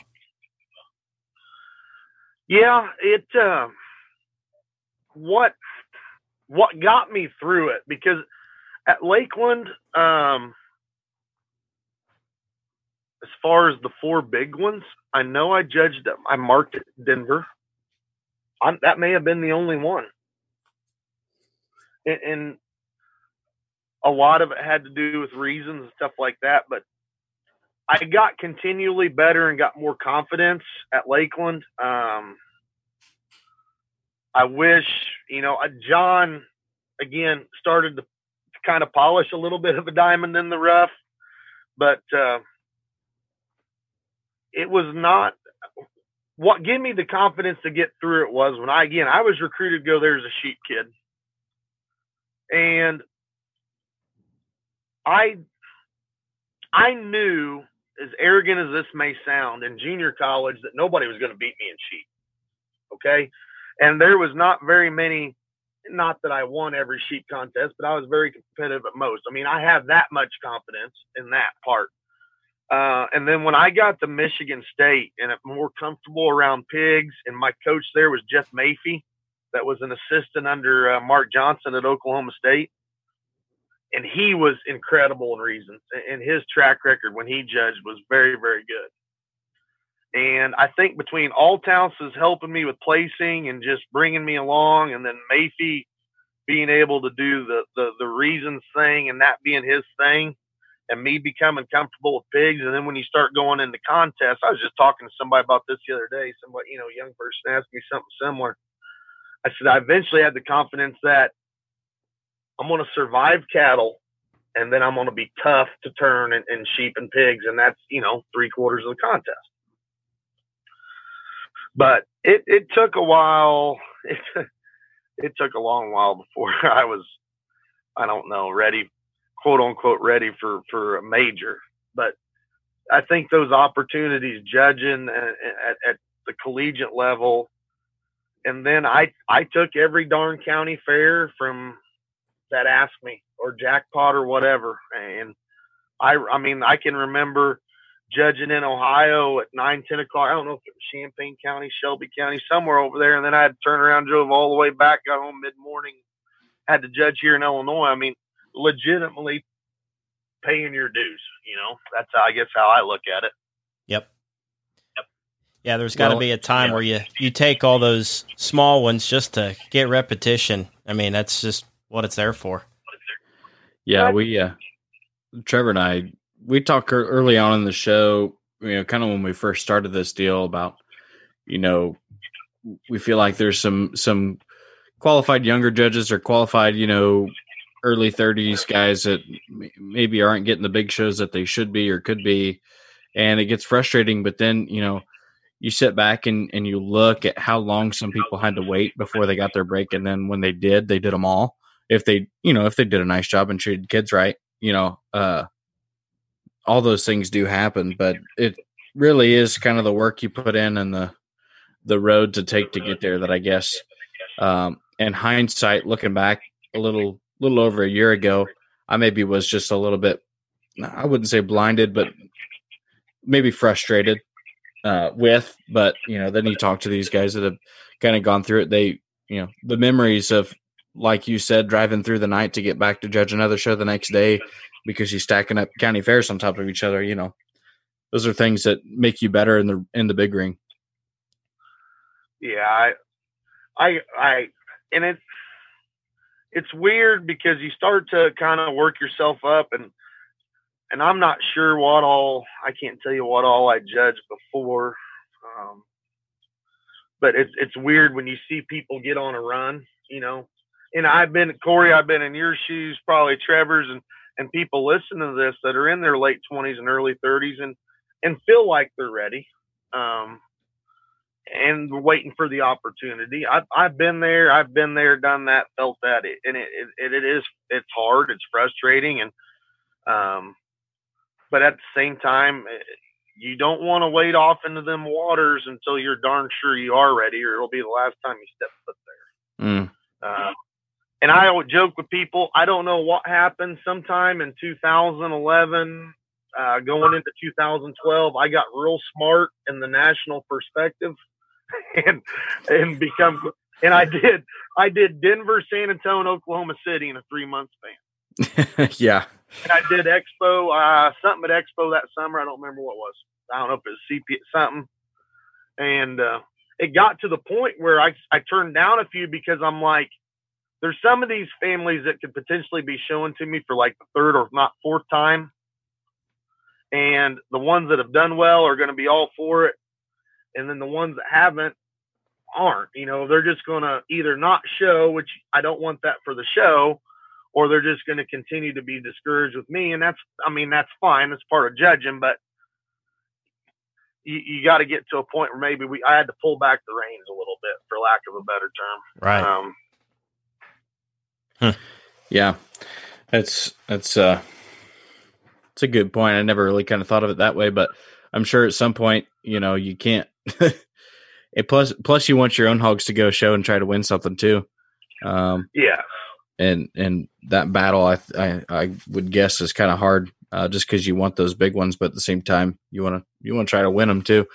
Yeah, it uh, what what got me through it because at Lake Land, um, as far as the four big ones, I know I judged. I marked it Denver. I'm, that may have been the only one, and a lot of it had to do with reasons and stuff like that. But I got continually better and got more confidence at Lake Land. Um, I wish, you know, John again started to kind of polish a little bit of a diamond in the rough, but uh, it was not what gave me the confidence to get through it was when I again I was recruited to go there as a sheep kid, and I I knew as arrogant as this may sound in junior college that nobody was going to beat me in sheep. Okay. And there was not very many, not that I won every sheep contest, but I was very competitive at most. I mean, I have that much confidence in that part. Uh, and then when I got to Michigan State and more comfortable around pigs, and my coach there was Jeff Mafee, that was an assistant under uh, Mark Johnson at Oklahoma State and he was incredible in reasons and his track record when he judged was very very good. And i think between Alltown's helping me with placing and just bringing me along and then Mafee being able to do the, the the reasons thing and that being his thing and me becoming comfortable with pigs and then when you start going into contests i was just talking to somebody about this the other day somebody you know young person asked me something similar. I said i eventually had the confidence that I'm going to survive cattle, and then I'm going to be tough to turn and, in sheep and pigs, and that's you know three quarters of the contest. But it it took a while. It, it took a long while before I was, I don't know, ready, quote unquote, ready for for a major. But I think those opportunities judging at, at, at the collegiate level, and then I I took every darn county fair from that asked me or jackpot or whatever. And I, I mean, I can remember judging in Ohio at nine, 10 o'clock. I don't know if it was Champaign County, Shelby County, somewhere over there. And then I had to turn around, drove all the way back, got home mid morning, had to judge here in Illinois. I mean, legitimately paying your dues, you know, that's how, I guess how I look at it. Yep. Yeah, there's got to well, be a time yeah. where you you take all those small ones just to get repetition. I mean, that's just what it's there for. Yeah, we uh Trevor and I we talked early on in the show, you know, kind of when we first started this deal about you know, we feel like there's some some qualified younger judges or qualified, you know, early 30s guys that maybe aren't getting the big shows that they should be or could be and it gets frustrating but then you know you sit back and, and you look at how long some people had to wait before they got their break and then when they did they did them all if they you know if they did a nice job and treated kids right you know uh all those things do happen but it really is kind of the work you put in and the the road to take to get there that i guess um in hindsight looking back a little little over a year ago, I maybe was just a little bit, I wouldn't say blinded, but maybe frustrated uh, with. But, you know, then you talk to these guys that have kind of gone through it. They, you know, the memories of, like you said, driving through the night to get back to judge another show the next day because you're stacking up county fairs on top of each other, you know, those are things that make you better in the in the big ring. Yeah, I, I, I, and it's it's weird because you start to kind of work yourself up and and I'm not sure what all I can't tell you what all I judged before. Um, but it's it's weird when you see people get on a run, you know. And I've been Corey, I've been in your shoes, probably Trevor's, and and people listen to this that are in their late twenties and early thirties and and feel like they're ready. Um, and waiting for the opportunity. I've I've been there, I've been there, done that, felt that, it, and it, it it is it's hard, it's frustrating, and um, but at the same time, eh, you don't want to wade off into them waters until you're darn sure you are ready, or it'll be the last time you step foot there. Mm. Uh, and I would joke with people, I don't know what happened sometime in 2011, uh, going into 2012, I got real smart in the national perspective and and become and I did I did Denver, San Antonio, Oklahoma City in a three month span. yeah. And I did Expo, uh, something at Expo that summer. I don't remember what was. I don't know if it was CP something. And uh, it got to the point where I I turned down a few because I'm like, there's some of these families that could potentially be showing to me for like the third or not fourth time. And the ones that have done well are going to be all for it and then the ones that haven't aren't. You know, they're just going to either not show, which I don't want that for the show, or they're just going to continue to be discouraged with me. And that's, I mean, that's fine. That's part of judging, but you, you got to get to a point where maybe we, I had to pull back the reins a little bit, for lack of a better term. Right. Um, huh. Yeah, that's that's uh, it's a good point. I never really kind of thought of it that way, but I'm sure at some point, you know, you can't and plus plus you want your own hogs to go show and try to win something too. Um, yeah. And and that battle I I, I would guess is kind of hard uh, just because you want those big ones, but at the same time you want to you want to try to win them too.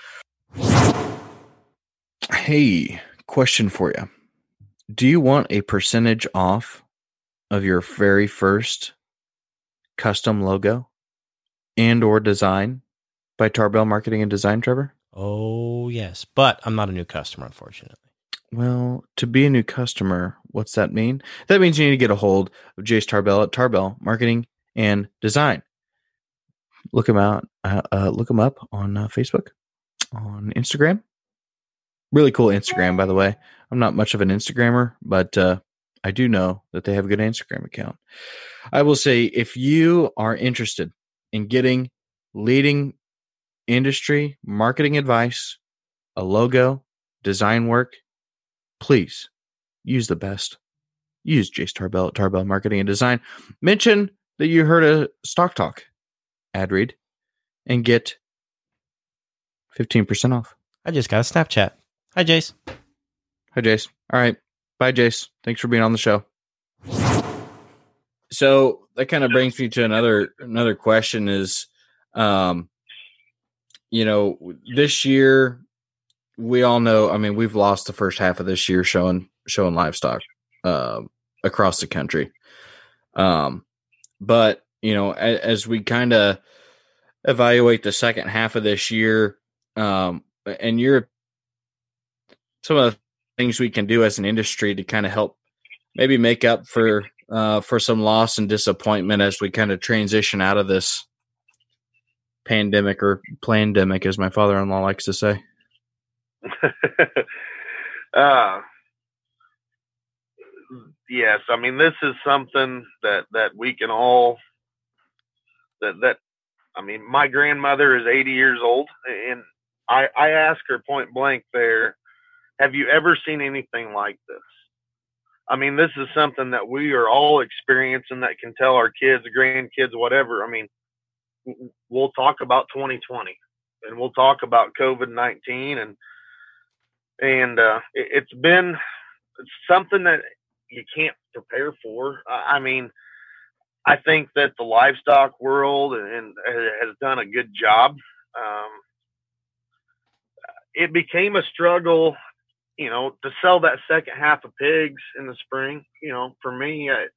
Hey, question for you: Do you want a percentage off of your very first custom logo and or design by Tarbell Marketing and Design, Trevor? Oh, yes. But I'm not a new customer, unfortunately. Well, to be a new customer, what's that mean? That means you need to get a hold of Jace Tarbell at Tarbell Marketing and Design. Look him out. Uh, uh, look him up on uh, Facebook, on Instagram. Really cool Instagram, by the way. I'm not much of an Instagrammer, but uh, I do know that they have a good Instagram account. I will say if you are interested in getting leading industry, marketing advice, a logo, design work, please use the best. Use Jace Tarbell at Tarbell Marketing and Design. Mention that you heard a Stock Talk ad read and get 15% off. I just got a Snapchat. Hi, Jace. Hi, Jace. All right. Bye, Jace. Thanks for being on the show. So that kind of brings me to another another question is um you know, this year we all know. I mean, we've lost the first half of this year showing showing livestock uh, across the country. Um, but you know, as, as we kind of evaluate the second half of this year, um, and you're some of the things we can do as an industry to kind of help maybe make up for uh, for some loss and disappointment as we kind of transition out of this pandemic or pandemic, as my father-in-law likes to say. uh, yes, I mean this is something that that we can all that that I mean my grandmother is 80 years old and I I ask her point blank there have you ever seen anything like this I mean this is something that we are all experiencing that can tell our kids grandkids whatever I mean we'll talk about 2020 and we'll talk about COVID-19 and and uh, it, has been something that you can't prepare for. I mean, I think that the livestock world and, has done a good job. Um, it became a struggle, you know, to sell that second half of pigs in the spring. You know, for me, I,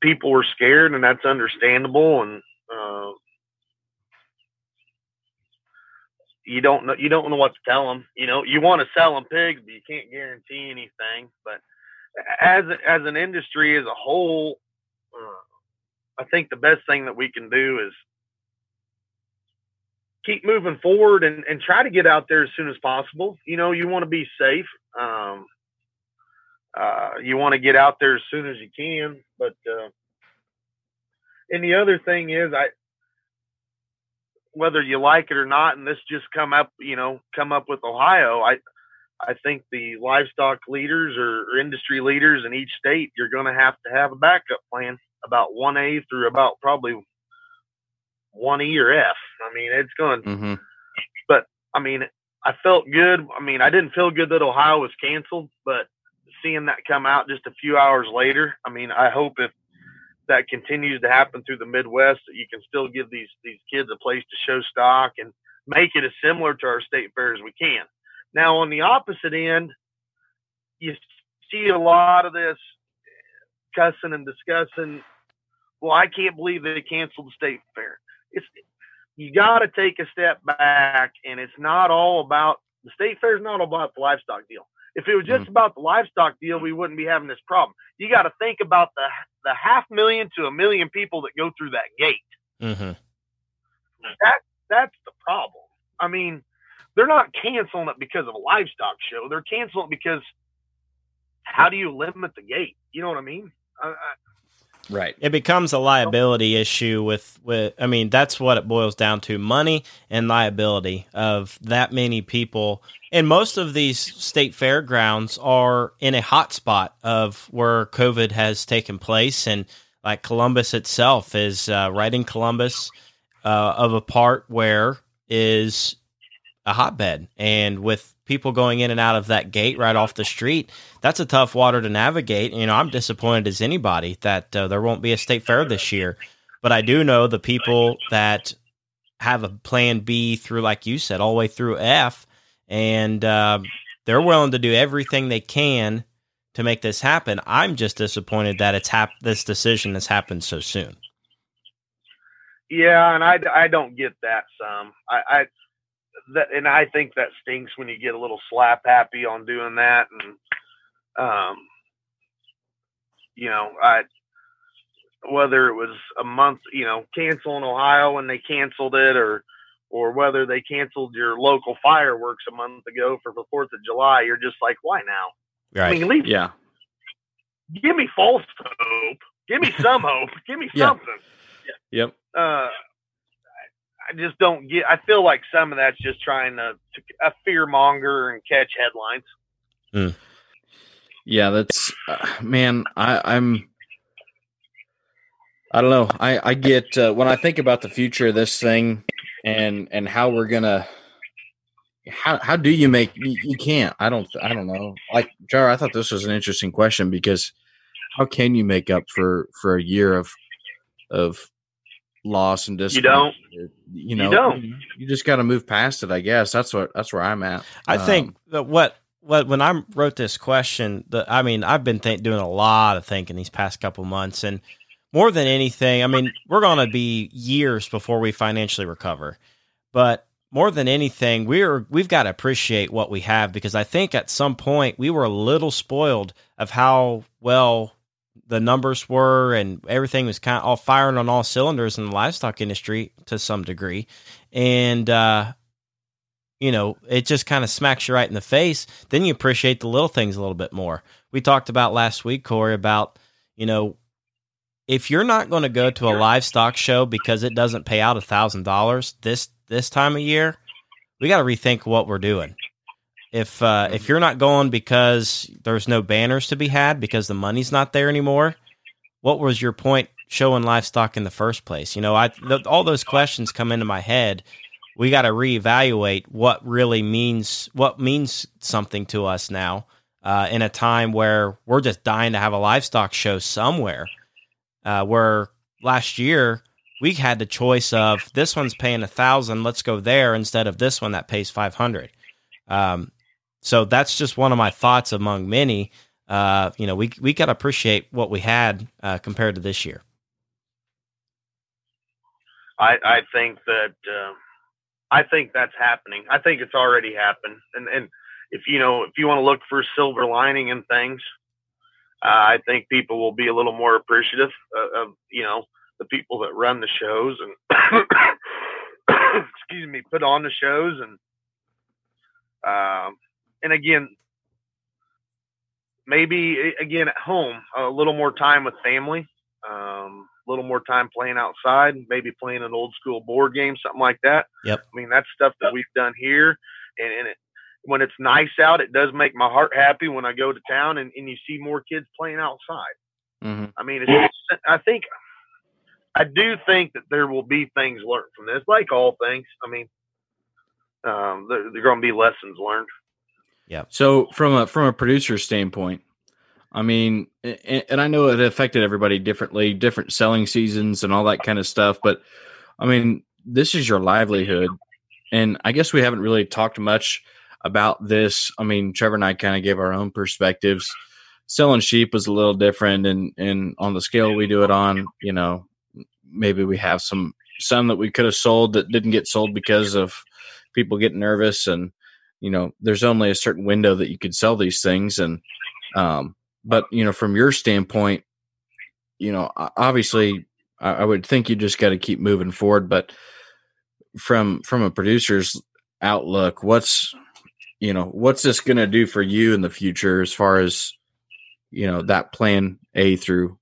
people were scared, and that's understandable. And uh, you don't know you don't know what to tell them. You know, you want to sell them pigs, but you can't guarantee anything. But as as an industry as a whole, uh, I think the best thing that we can do is keep moving forward and, and try to get out there as soon as possible. You know, you want to be safe. Um, uh, you want to get out there as soon as you can. But uh, and the other thing is, I whether you like it or not, and this just come up, you know, come up with Ohio. I I think the livestock leaders or, or industry leaders in each state, you're going to have to have a backup plan about 1A through about probably 1E or F. I mean, it's going, mm-hmm. but I mean, I felt good. I mean, I didn't feel good that Ohio was canceled, but seeing that come out just a few hours later, I mean, I hope if that continues to happen through the Midwest, that you can still give these these kids a place to show stock and make it as similar to our state fair as we can. Now, on the opposite end, you see a lot of this cussing and discussing. Well, I can't believe they canceled the state fair. It's you got to take a step back, and it's not all about the state fair. Is not all about the livestock deal. If it was just mm-hmm. about the livestock deal, we wouldn't be having this problem. You got to think about the the half million to a million people that go through that gate. Mm-hmm. That that's the problem. I mean, they're not canceling it because of a livestock show. They're canceling it because how do you limit the gate? You know what I mean? I, I, right. It becomes a liability issue with with. I mean, that's what it boils down to: money and liability of that many people. And most of these state fairgrounds are in a hot spot of where COVID has taken place, and like Columbus itself is uh, right in Columbus uh, of a part where is a hotbed. And with people going in and out of that gate right off the street, that's a tough water to navigate. You know, I'm disappointed as anybody that uh, there won't be a state fair this year. But I do know the people that have a plan B through, like you said, all the way through F, and uh, they're willing to do everything they can to make this happen. I'm just disappointed that it's hap- this decision has happened so soon. Yeah, and I, I don't get that some. I, I that, and I think that stinks when you get a little slap happy on doing that, and um, you know, I whether it was a month, you know, cancel in Ohio and they canceled it, or or whether they canceled your local fireworks a month ago for the Fourth of July, you're just like, why now? Right. I mean, leave, yeah. Give me false hope. Give me some hope. Give me something. Yeah. Yep. Uh, I just don't get. I feel like some of that's just trying to, to a fear monger and catch headlines. Mm. Yeah, that's uh, man. I, I'm. I don't know. I I get uh, when I think about the future of this thing, and and how we're gonna. How how do you make you, you can't? I don't I don't know. Like Jar, I thought this was an interesting question because how can you make up for for a year of of loss and disappointment. You don't. You know, you, don't. you just got to move past it. I guess that's what that's where I'm at. I um, think that what what when I wrote this question, the, I mean, I've been th- doing a lot of thinking these past couple months, and more than anything, I mean, we're going to be years before we financially recover. But more than anything, we're we've got to appreciate what we have because I think at some point we were a little spoiled of how well the numbers were and everything was kind of all firing on all cylinders in the livestock industry to some degree. And uh, you know, it just kind of smacks you right in the face. Then you appreciate the little things a little bit more. We talked about last week, Corey, about, you know, if you're not going to go to a livestock show because it doesn't pay out a thousand dollars this this time of year, we got to rethink what we're doing. If uh, if you're not going because there's no banners to be had because the money's not there anymore, what was your point showing livestock in the first place? You know, I th- all those questions come into my head we got to reevaluate what really means what means something to us now uh, in a time where we're just dying to have a livestock show somewhere. Uh, where last year we had the choice of this one's paying a thousand, let's go there instead of this one that pays five hundred. Um, so that's just one of my thoughts among many. Uh, you know, we we got to appreciate what we had uh, compared to this year. I I think that uh, I think that's happening. I think it's already happened. And and if you know if you want to look for silver lining in things, uh, I think people will be a little more appreciative of, of you know the people that run the shows and excuse me put on the shows and um, and again maybe again at home a little more time with family um, a little more time playing outside, maybe playing an old school board game, something like that. Yep. I mean, that's stuff that we've done here. And, and it, when it's nice out, it does make my heart happy when I go to town and, and you see more kids playing outside. Mm-hmm. I mean, it's I think, I do think that there will be things learned from this, like all things. I mean, um, there, there are going to be lessons learned. Yeah. So from a from a producer standpoint, I mean, and I know it affected everybody differently, different selling seasons and all that kind of stuff. But I mean, this is your livelihood. And I guess we haven't really talked much about this. I mean, Trevor and I kind of gave our own perspectives. Selling sheep was a little different, and and on the scale we do it on, you know, maybe we have some some that we could have sold that didn't get sold because of people getting nervous, and you know, there's only a certain window that you could sell these things, and um, but you know, from your standpoint, you know, obviously, I, I would think you just got to keep moving forward. But from from a producer's outlook, what's you know, what's this going to do for you in the future as far as you know that plan A through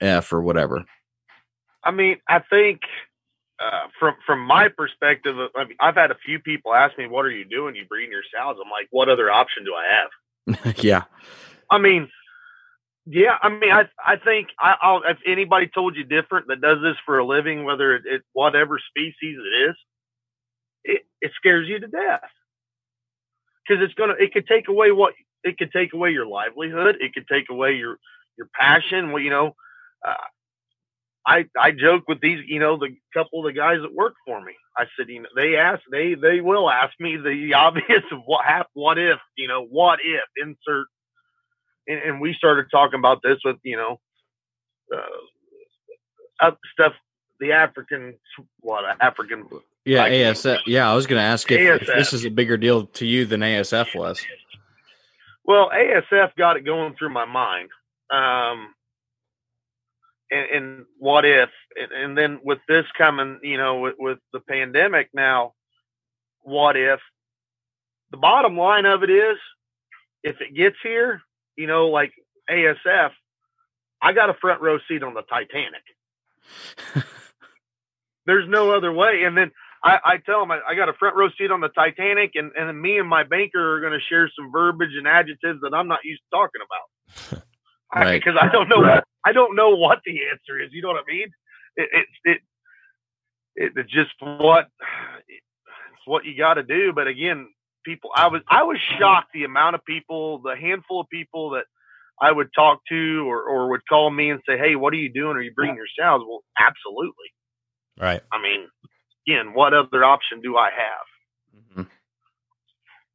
F or whatever? I mean, I think uh, from from my perspective, I mean, I've had a few people ask me, "What are you doing? You breeding your sows?" I'm like, "What other option do I have?" yeah. I mean, yeah, I mean, I I think I, will if anybody told you different that does this for a living, whether it, it whatever species it is, it it scares you to death because it's gonna it could take away what it could take away your livelihood, it could take away your your passion. Well, you know, uh, I I joke with these, you know, the couple of the guys that work for me. I said, you know, they ask they they will ask me the obvious of what hap- what if, you know, what if insert and, and we started talking about this with you know uh, stuff the African what African yeah like, ASF yeah I was going to ask if, if, this is a bigger deal to you than ASF was. Well, ASF got it going through my mind, um, and, and what if, and, and, then with this coming, you know, with, with the pandemic now, what if? The bottom line of it is, if it gets here, you know, like ASF, I got a front row seat on the Titanic. There's no other way. And then I, I tell them I, I, got a front row seat on the Titanic, and, and then me and my banker are going to share some verbiage and adjectives that I'm not used to talking about. right. Because I, I, don't know. Right. I don't know what the answer is. You know what I mean? It, it, it, it it's just what it's what you got to do. But again, people. I was I was shocked the amount of people, the handful of people that I would talk to or, or would call me and say, "Hey, what are you doing? Are you bringing your sows?" Well, absolutely. Right. I mean, again, what other option do I have?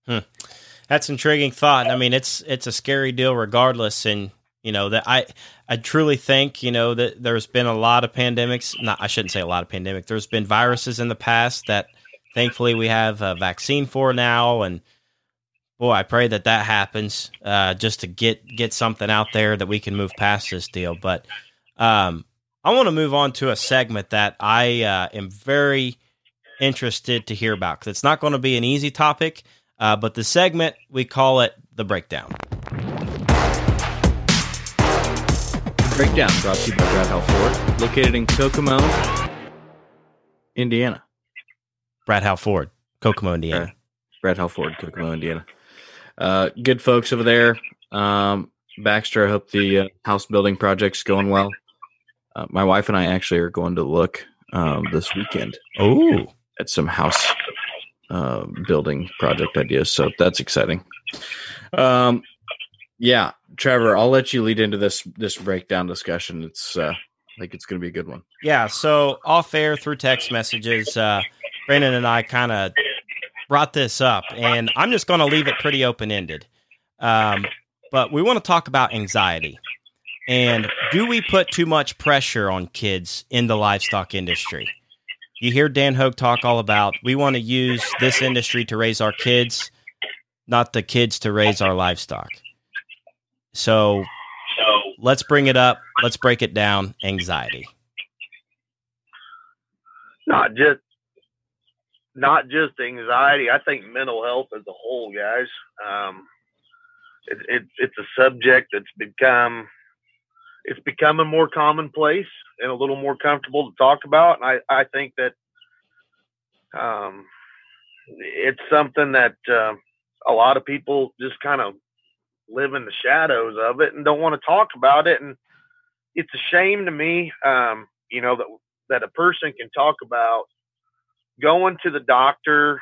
Mm-hmm. Hmm. That's intriguing thought. I mean, it's it's a scary deal, regardless, and you know that I I truly think you know that there's been a lot of pandemics. Not I shouldn't say a lot of pandemic. There's been viruses in the past that thankfully we have a vaccine for now, and boy, I pray that that happens uh, just to get get something out there that we can move past this deal. But um, I want to move on to a segment that I uh, am very interested to hear about because it's not going to be an easy topic. Uh, but the segment we call it the breakdown. Breakdown brought to you by Brad Howe Ford, located in Kokomo, Indiana. Brad Howe Ford, Kokomo, Indiana. Brad Howe Ford, Kokomo, Indiana. Uh, good folks over there. Um, Baxter, I hope the uh, house building project's going well. Uh, my wife and I actually are going to look um, this weekend. Oh, at some house uh, building project ideas. So that's exciting. Um, yeah, Trevor, I'll let you lead into this this breakdown discussion. It's uh, I think it's going to be a good one. Yeah. So off air through text messages, uh, Brandon and I kind of brought this up, and I'm just going to leave it pretty open ended. Um, but we want to talk about anxiety. And do we put too much pressure on kids in the livestock industry? You hear Dan Hogue talk all about we want to use this industry to raise our kids, not the kids to raise our livestock. So, so let's bring it up. Let's break it down. Anxiety. Not just not just anxiety. I think mental health as a whole, guys. Um, it, it, it's a subject that's become it's becoming more commonplace and a little more comfortable to talk about. And I, I think that um, it's something that uh, a lot of people just kind of live in the shadows of it and don't want to talk about it. And it's a shame to me, um, you know, that that a person can talk about going to the doctor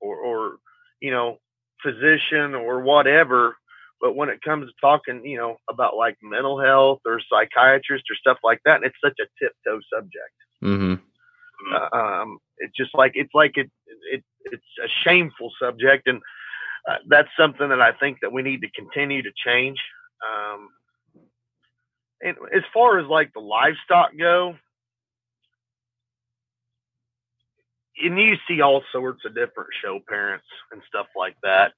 or, or you know, physician or whatever but when it comes to talking, you know, about like mental health or psychiatrist or stuff like that, it's such a tiptoe subject. Mm-hmm. Uh, um, it's just like it's like it, it it's a shameful subject, and uh, that's something that I think that we need to continue to change. Um, and as far as like the livestock go, and you see all sorts of different show parents and stuff like that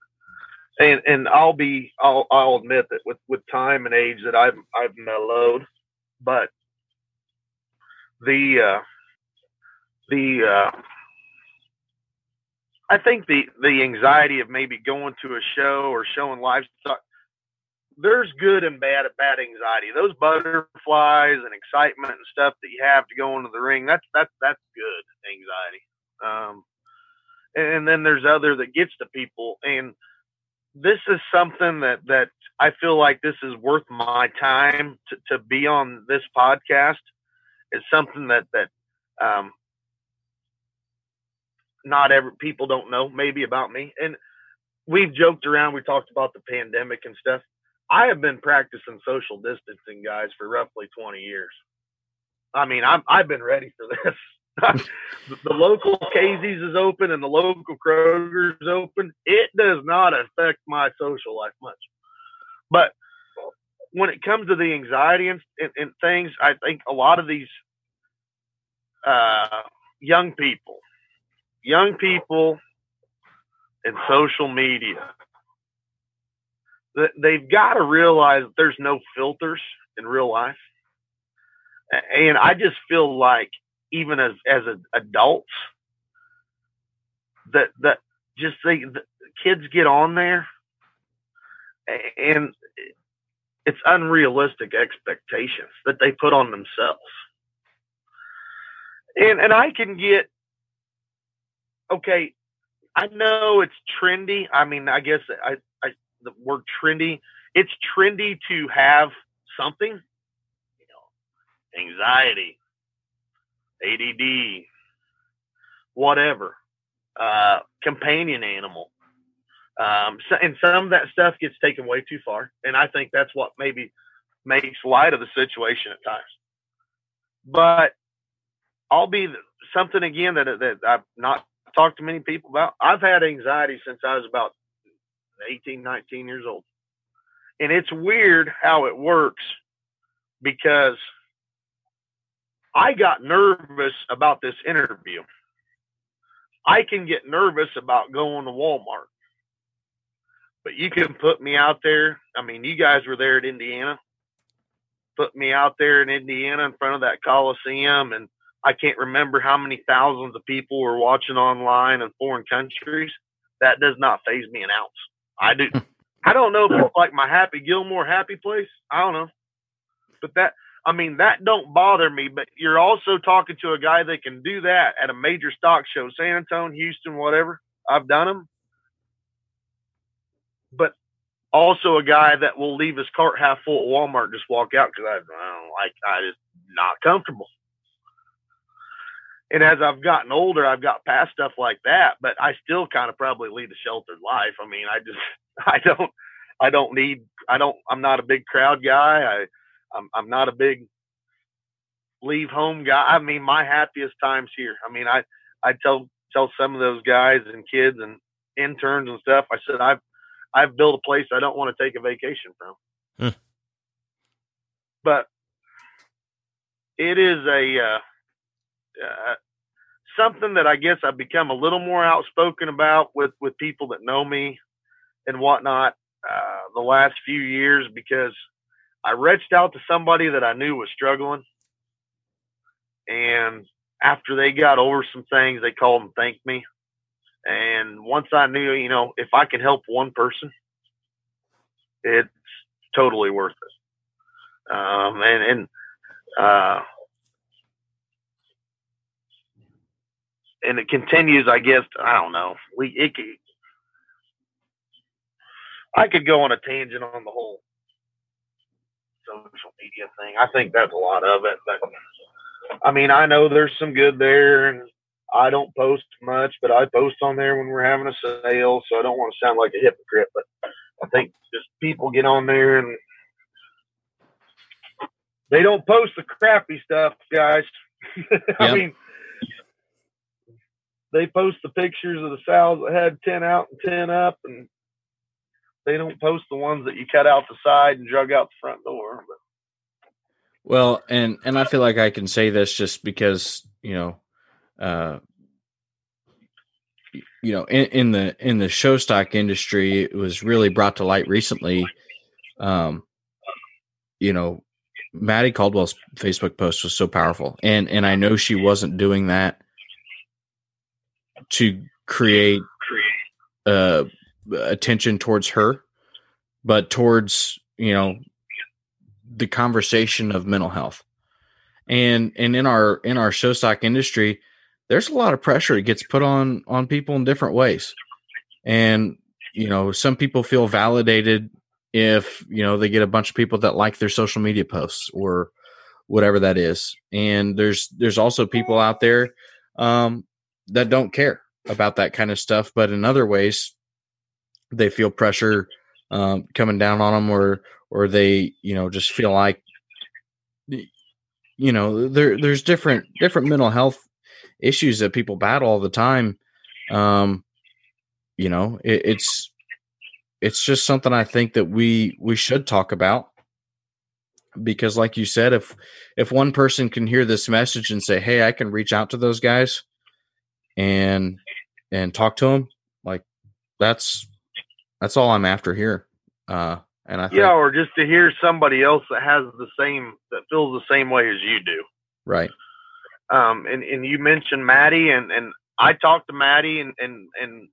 and and I'll be I'll I'll admit that with with time and age that I've I've mellowed, but the uh, the uh, I think the the anxiety of maybe going to a show or showing livestock. There's good and bad bad anxiety. Those butterflies and excitement and stuff that you have to go into the ring. That's that's that's good anxiety. Um, and then there's other that gets to people and this is something that that I feel like this is worth my time to, to be on this podcast. It's something that that um, not every people don't know maybe about me, and we've joked around. We talked about the pandemic and stuff. I have been practicing social distancing, guys, for roughly twenty years. I mean, I'm I've been ready for this. the local Casey's is open and the local Kroger's open. It does not affect my social life much. But when it comes to the anxiety and, and, and things, I think a lot of these uh, young people, young people and social media, they've got to realize there's no filters in real life. And I just feel like even as as adults that that just they the kids get on there and it's unrealistic expectations that they put on themselves and and i can get okay i know it's trendy i mean i guess i i the word trendy it's trendy to have something you know anxiety ADD, whatever, uh, companion animal. Um, so, and some of that stuff gets taken way too far. And I think that's what maybe makes light of the situation at times. But I'll be something again that, that I'm not talked to many people about. I've had anxiety since I was about 18, 19 years old. And it's weird how it works because – I got nervous about this interview. I can get nervous about going to Walmart. But you can put me out there. I mean, you guys were there at Indiana. Put me out there in Indiana in front of that Coliseum, and I can't remember how many thousands of people were watching online in foreign countries. That does not phase me an ounce. I do. Hmm. I don't know if it's like my Happy Gilmore happy place. I don't know, but that I mean, that don't bother me, but you're also talking to a guy that can do that at a major stock show, San Antonio, Houston, whatever. I've done them. But also a guy that will leave his cart half full at Walmart and just walk out because I, I don't like, I just not comfortable. And as I've gotten older, I've got past stuff like that, but I still kind of probably lead a sheltered life. I mean, I just, I don't, I don't need, I don't, I'm not a big crowd guy. I, I'm I'm not a big leave home guy. I mean, my happiest times here. I mean, I I tell tell some of those guys and kids and interns and stuff. I said I've I've built a place I don't want to take a vacation from. Hmm. But it is a uh, uh, something that I guess I've become a little more outspoken about with with people that know me and whatnot uh, the last few years because I reached out to somebody that I knew was struggling. And after they got over some things, they called and thanked me. And once I knew, you know, if I can help one person, it's totally worth it. Um, and, and, uh, and it continues, I guess, I don't know. We, it, I could go on a tangent on the whole social media thing. I think that's a lot of it. But I mean, I know there's some good there, and I don't post much, but I post on there when we're having a sale. So I don't want to sound like a hypocrite, but I think just people get on there and they don't post the crappy stuff, guys. I yep. mean, they post the pictures of the sows that had 10 out and 10 up, and they don't post the ones that you cut out the side and drug out the front door. But. Well, and and I feel like I can say this just because you know, uh, you know, in, in the in the show stock industry, it was really brought to light recently. Um, you know, Maddie Caldwell's Facebook post was so powerful, and and I know she wasn't doing that to create uh attention towards her, but towards you know the conversation of mental health. And and in our in our show stock industry, there's a lot of pressure it gets put on on people in different ways. And you know, some people feel validated if, you know, they get a bunch of people that like their social media posts or whatever that is. And there's there's also people out there um that don't care about that kind of stuff, but in other ways they feel pressure um, coming down on them, or or they you know just feel like you know there there's different different mental health issues that people battle all the time. Um, you know, it, it's it's just something I think that we we should talk about because like you said if if one person can hear this message and say hey i can reach out to those guys and and talk to them like that's that's all I'm after here. Uh, and I think, yeah, or just to hear somebody else that has the same that feels the same way as you do. Right. Um, and and you mentioned Maddie, and and I talked to Maddie, and and and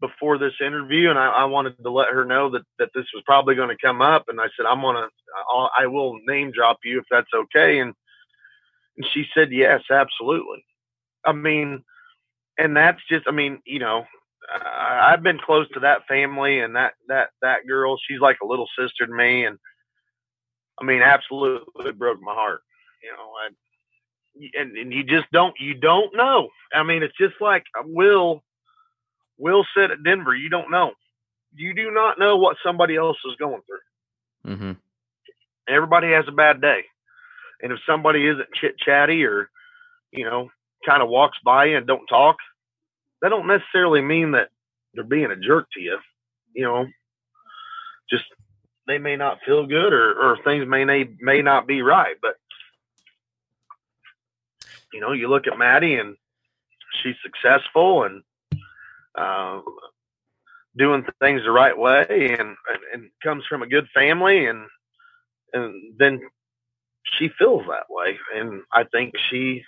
before this interview, and I, I wanted to let her know that that this was probably going to come up, and I said I'm gonna I'll, I will name drop you if that's okay, and and she said yes, absolutely. I mean, and that's just I mean, you know, I've been close to that family and that that that girl. She's like a little sister to me, and I mean, absolutely broke my heart. You know, I, and and you just don't you don't know. I mean, it's just like Will. Will said at Denver, you don't know. You do not know what somebody else is going through. Mm-hmm. Everybody has a bad day, and if somebody isn't chit chatty or you know kind of walks by and don't talk, that don't necessarily mean that they're being a jerk to you. You know, just they may not feel good or, or things may may not be right. But you know, you look at Maddie and she's successful and um, doing things the right way, and, and and comes from a good family, and and then she feels that way, and I think she.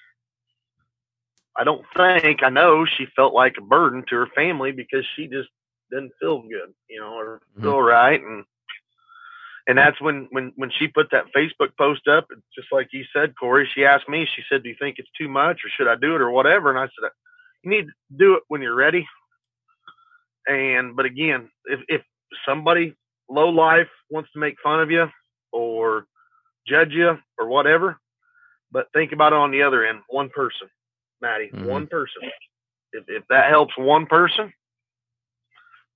I don't think I know she felt like a burden to her family because she just didn't feel good, you know, or mm-hmm. feel right, and and that's when when when she put that Facebook post up, just like you said, Corey. She asked me. She said, "Do you think it's too much, or should I do it, or whatever?" And I said, "You need to do it when you're ready." And but again, if if somebody low life wants to make fun of you or judge you or whatever, but think about it on the other end. One person, Maddie, mm-hmm. one person. If if that helps one person,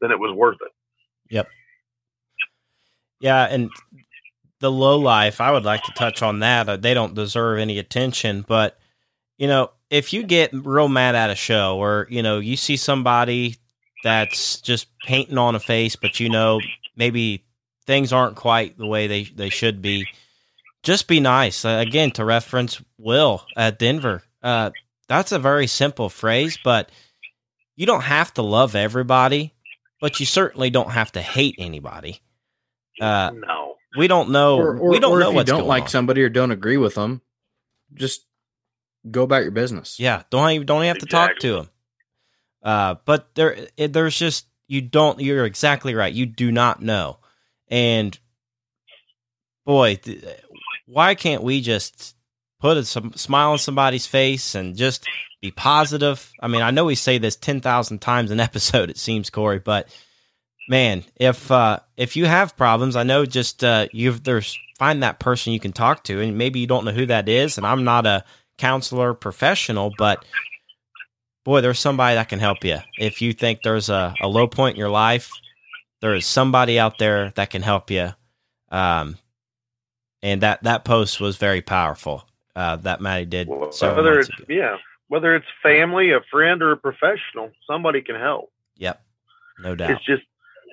then it was worth it. Yep. Yeah, and the low life, I would like to touch on that. Uh, they don't deserve any attention, but you know, if you get real mad at a show or you know, you see somebody that's just painting on a face, but you know, maybe things aren't quite the way they they should be. Just be nice. Uh, again, to reference Will at Denver. Uh, that's a very simple phrase, but you don't have to love everybody, but you certainly don't have to hate anybody. Uh, no, we don't know. Or, or, we don't know if you don't like on. somebody or don't agree with them. Just go about your business. Yeah, don't even don't even have exactly. to talk to them. Uh, but there, there's just you don't. You're exactly right. You do not know, and boy, th- why can't we just put a some, smile on somebody's face and just be positive? I mean, I know we say this ten thousand times an episode. It seems, Corey, but man, if uh, if you have problems, I know just uh, you there's find that person you can talk to, and maybe you don't know who that is. And I'm not a counselor professional, but boy, there's somebody that can help you. If you think there's a, a low point in your life, there is somebody out there that can help you. Um, and that that post was very powerful. Uh, that Maddie did. Well, whether it's ago. yeah, whether it's family, a friend, or a professional, somebody can help. Yep, no doubt. It's just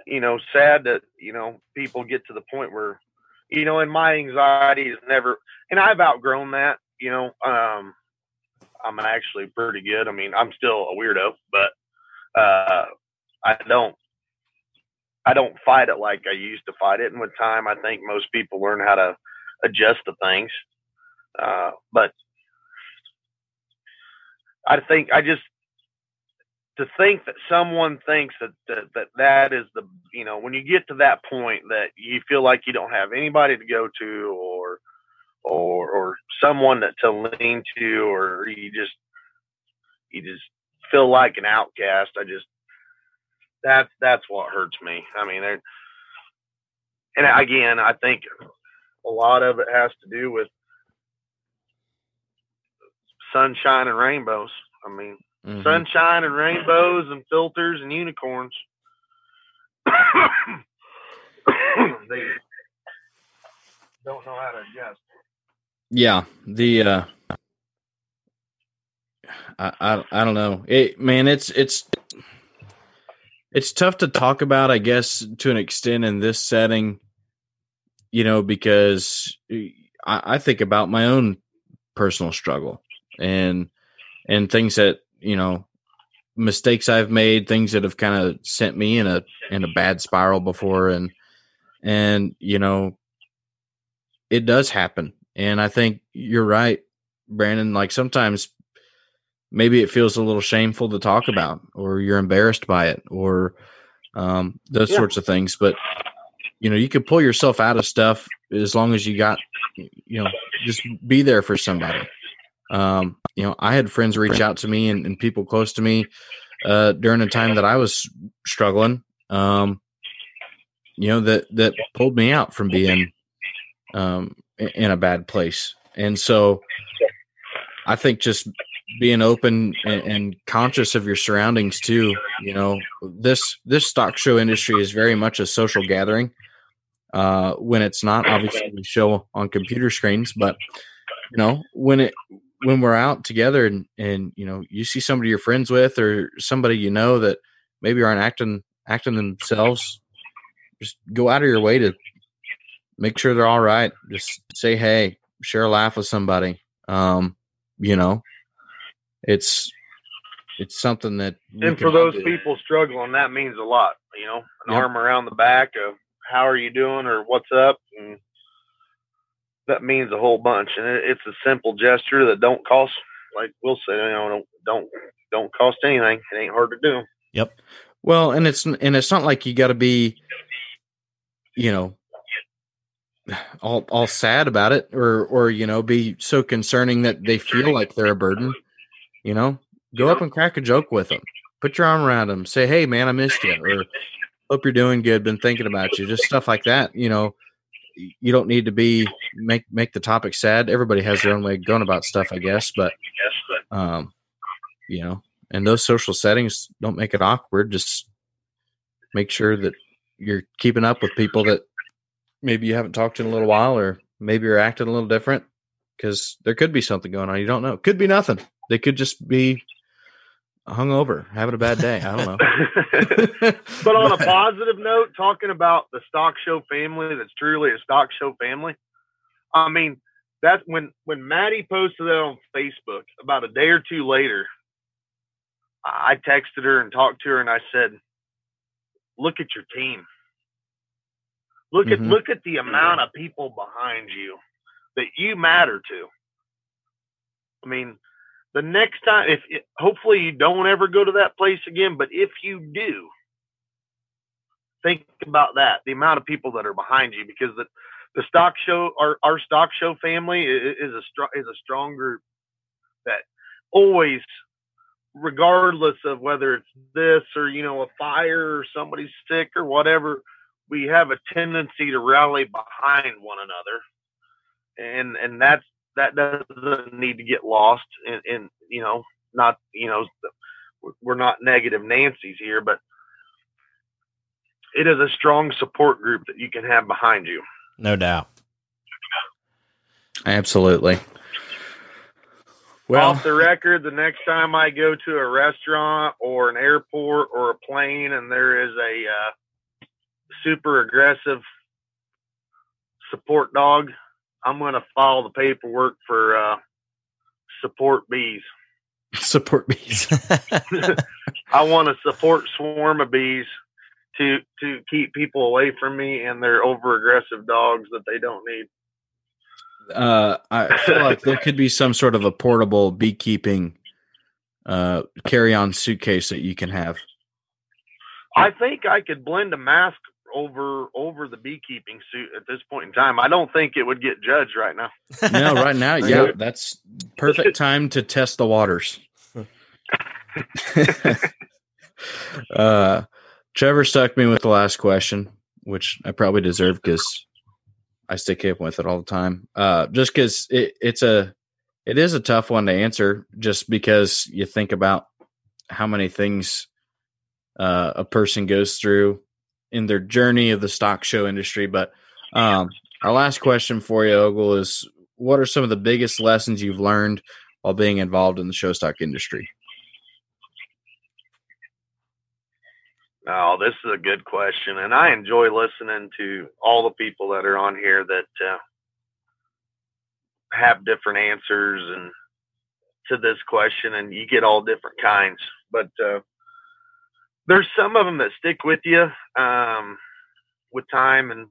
you know, sad that, you know, people get to the point where, you know, and my anxiety is never, and I've outgrown that, you know, um, I'm actually pretty good. I mean, I'm still a weirdo, but, uh, I don't, I don't fight it like I used to fight it. And with time, I think most people learn how to adjust to things. Uh, but I think I just to think that someone thinks that, that that that is the you know when you get to that point that you feel like you don't have anybody to go to or or or someone that to lean to or you just you just feel like an outcast i just that's that's what hurts me. I mean and again i think a lot of it has to do with sunshine and rainbows i mean Mm-hmm. Sunshine and rainbows and filters and unicorns. they don't know how to adjust. Yeah, the uh I, I I don't know. It man, it's it's it's tough to talk about, I guess, to an extent in this setting, you know, because I, I think about my own personal struggle and and things that you know mistakes I've made, things that have kind of sent me in a in a bad spiral before, and and you know it does happen. And I think you're right, Brandon. Like sometimes maybe it feels a little shameful to talk about, or you're embarrassed by it, or um, those yeah. sorts of things. But you know, you can pull yourself out of stuff as long as you got, you know, just be there for somebody. Um, you know, I had friends reach out to me and, and people close to me uh, during a time that I was struggling. Um, you know that that pulled me out from being um, in a bad place, and so I think just being open and, and, conscious of your surroundings too. You know, this this stock show industry is very much a social gathering. Uh, when it's not obviously show on computer screens, but you know when it when we're out together and and you know you see somebody you're friends with or somebody you know that maybe aren't acting acting themselves just go out of your way to make sure they're all right just say hey share a laugh with somebody um you know it's it's something that and for those people struggling, that means a lot. You know, an yep. arm around the back of how are you doing or what's up, and that means a whole bunch. And it, it's a simple gesture that don't cost, like we'll say, you know, don't don't don't cost anything. It ain't hard to do. Yep. Well, and it's and it's not like you got to be, you know, all all sad about it or or you know be so concerning that they feel like they're a burden. You know, go up and crack a joke with them. Put your arm around them. Say, "Hey, man, I missed you," or "Hope you're doing good. Been thinking about you." Just stuff like that. You know, you don't need to be make make the topic sad. Everybody has their own way of going about stuff, I guess. But um, you know, and those social settings don't make it awkward. Just make sure that you're keeping up with people that maybe you haven't talked to in a little while, or maybe you're acting a little different because there could be something going on. You don't know. Could be nothing. They could just be hungover, having a bad day. I don't know. but on a positive note, talking about the stock show family that's truly a stock show family. I mean, that's when when Maddie posted that on Facebook about a day or two later, I texted her and talked to her and I said, "Look at your team. Look mm-hmm. at look at the amount of people behind you that you matter to. I mean, the next time, if it, hopefully you don't ever go to that place again, but if you do, think about that the amount of people that are behind you because the the stock show our our stock show family is a strong is a strong group that always regardless of whether it's this or you know a fire or somebody's sick or whatever we have a tendency to rally behind one another. And and that's that doesn't need to get lost And, in you know not you know we're not negative Nancy's here, but it is a strong support group that you can have behind you. No doubt. Absolutely. Well, off the record, the next time I go to a restaurant or an airport or a plane and there is a uh, super aggressive support dog, I'm going to file the paperwork for uh, support bees. Support bees. I want a support swarm of bees to to keep people away from me and their over aggressive dogs that they don't need. Uh, I feel like there could be some sort of a portable beekeeping uh, carry on suitcase that you can have. I think I could blend a mask over over the beekeeping suit at this point in time. I don't think it would get judged right now. no, right now, yeah, that's perfect time to test the waters. uh, Trevor stuck me with the last question, which I probably deserve because I stick him with it all the time. Uh, just because it, it's a it is a tough one to answer, just because you think about how many things uh, a person goes through in their journey of the stock show industry. But um, our last question for you, Ogle, is what are some of the biggest lessons you've learned while being involved in the show stock industry? Oh, this is a good question, and I enjoy listening to all the people that are on here that uh, have different answers and to this question, and you get all different kinds. But uh, there's some of them that stick with you um, with time and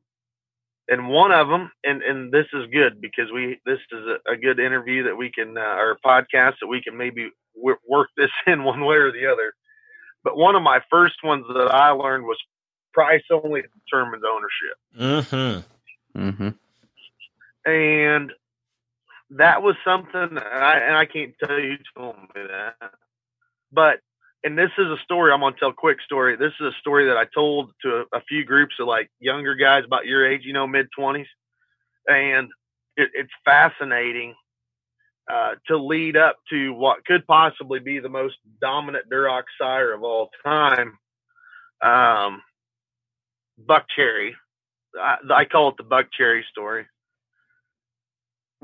and one of them and and this is good because we this is a, a good interview that we can uh, or podcast that we can maybe w- work this in one way or the other but one of my first ones that i learned was price only determines ownership mm-hmm. Mm-hmm. and that was something and I, and I can't tell you told me that but and this is a story I'm gonna tell a quick story. This is a story that I told to a, a few groups of like younger guys about your age, you know, mid twenties, and it, it's fascinating uh, to lead up to what could possibly be the most dominant Duroc sire of all time, um, Buck Cherry. I, I call it the Buck Cherry story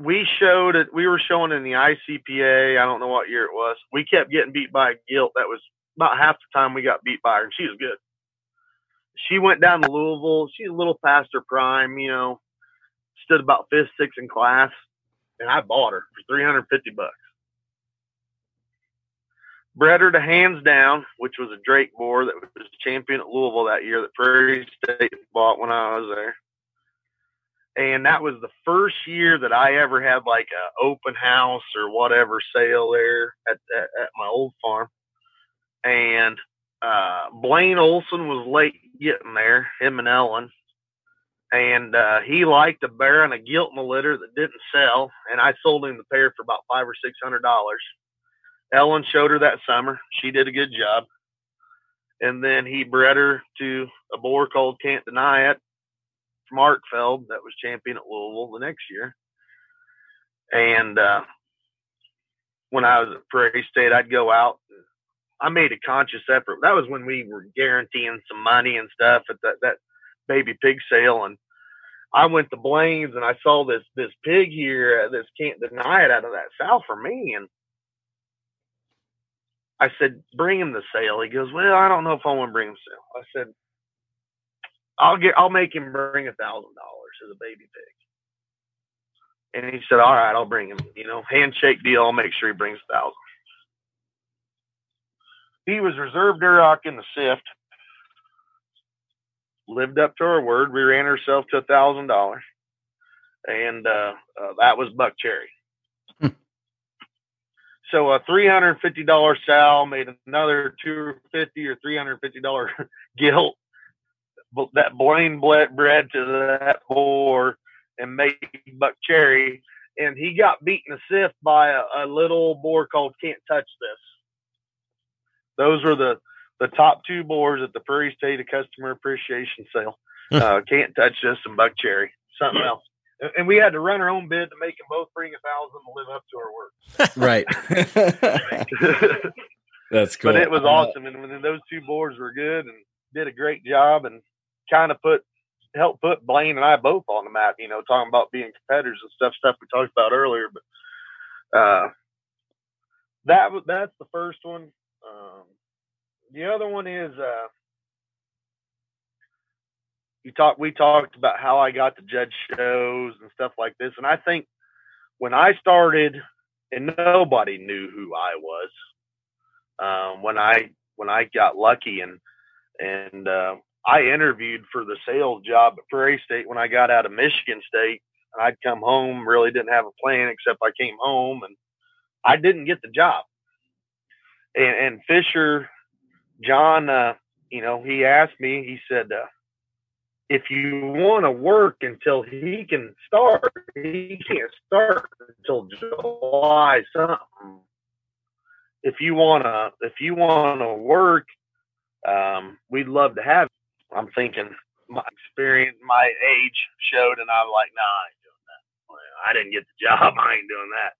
we showed it. We were showing in the ICPA. I don't know what year it was. We kept getting beat by Guilt. That was about half the time we got beat by her, and she was good. She went down to Louisville. She's a little past her prime, you know. Stood about fifth, sixth in class, and I bought her for three hundred fifty bucks. bred her to hands down, which was a Drake boar that was champion at Louisville that year that Prairie State bought when I was there. And that was the first year that I ever had like a open house or whatever sale there at, at, at my old farm. And uh, Blaine Olson was late getting there, him and Ellen. And uh, he liked a bear and a gilt in the litter that didn't sell. And I sold him the pair for about five or six hundred dollars Ellen showed her that summer. She did a good job. And then he bred her to a boar called Can't Deny It from Arkfeld that was champion at Louisville the next year. And uh, when I was at Prairie State, I'd go out. I made a conscious effort. That was when we were guaranteeing some money and stuff at that, that baby pig sale. And I went to Blaine's and I saw this this pig here, this can't deny it out of that sow for me. And I said, bring him the sale. He goes, well, I don't know if I want to bring him sale. I said, I'll get, I'll make him bring a thousand dollars as a baby pig. And he said, all right, I'll bring him, you know, handshake deal. I'll make sure he brings a thousand. He was reserved Duroc in the sift. Lived up to our word. We ran ourselves to a thousand dollars. And uh, uh, that was Buck Cherry. So a three hundred fifty dollar sow made another two fifty or three hundred fifty dollar gilt that Blaine bred to that boar and made Buck Cherry, and he got beaten a sift by a, a little boar called Can't Touch This. Those were the the top two boars at the Prairie State of Customer Appreciation Sale. uh, Can't Touch This and Buck Cherry. Something else and we had to run our own bid to make them both bring a thousand to live up to our word. right. That's cool. But it was awesome, and when those two boards were good and did a great job, and kind of put helped put Blaine and I both on the map. You know, talking about being competitors and stuff, stuff we talked about earlier. But uh, that that's the first one. Um, the other one is uh, you talked we talked about how I got to judge shows and stuff like this, and I think when I started, and nobody knew who I was. Um, when I when I got lucky and and uh, I interviewed for the sales job at Prairie State when I got out of Michigan State, and I'd come home, really didn't have a plan except I came home and I didn't get the job. And, and Fisher, John, uh, you know, he asked me. He said, uh, if you want to work until he can start, he can't start until July something. If you want to, if you want to work, um, we'd love to have. I'm thinking my experience, my age showed, and I'm like, nah, I ain't doing that. I didn't get the job. I ain't doing that.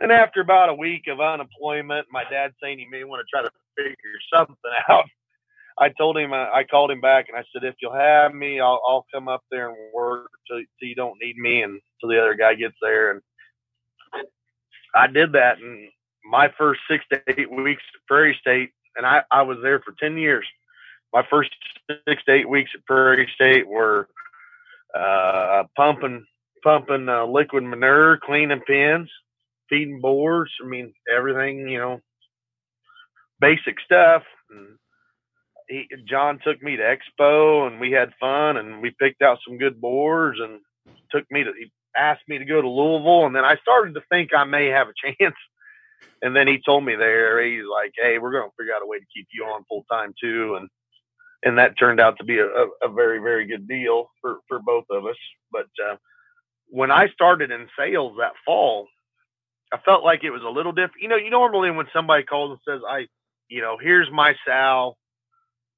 And after about a week of unemployment, my dad saying he may want to try to figure something out. I told him, uh, I called him back and I said, if you'll have me, I'll, I'll come up there and work till, till you don't need me and till the other guy gets there. And I did that. And my first six to eight weeks at Prairie State, and I, I was there for 10 years. My first six to eight weeks at Prairie State were uh, pumping, pumping uh, liquid manure, cleaning pens, feeding boars. I mean, everything, you know, basic stuff. And he, John took me to Expo and we had fun and we picked out some good boars and took me to, he asked me to go to Louisville. And then I started to think I may have a chance. And then he told me there, he's like, Hey, we're going to figure out a way to keep you on full time too. And, and that turned out to be a, a, very, very good deal for, for both of us. But, uh, when I started in sales that fall, I felt like it was a little different. You know, you normally when somebody calls and says, I, you know, here's my sow,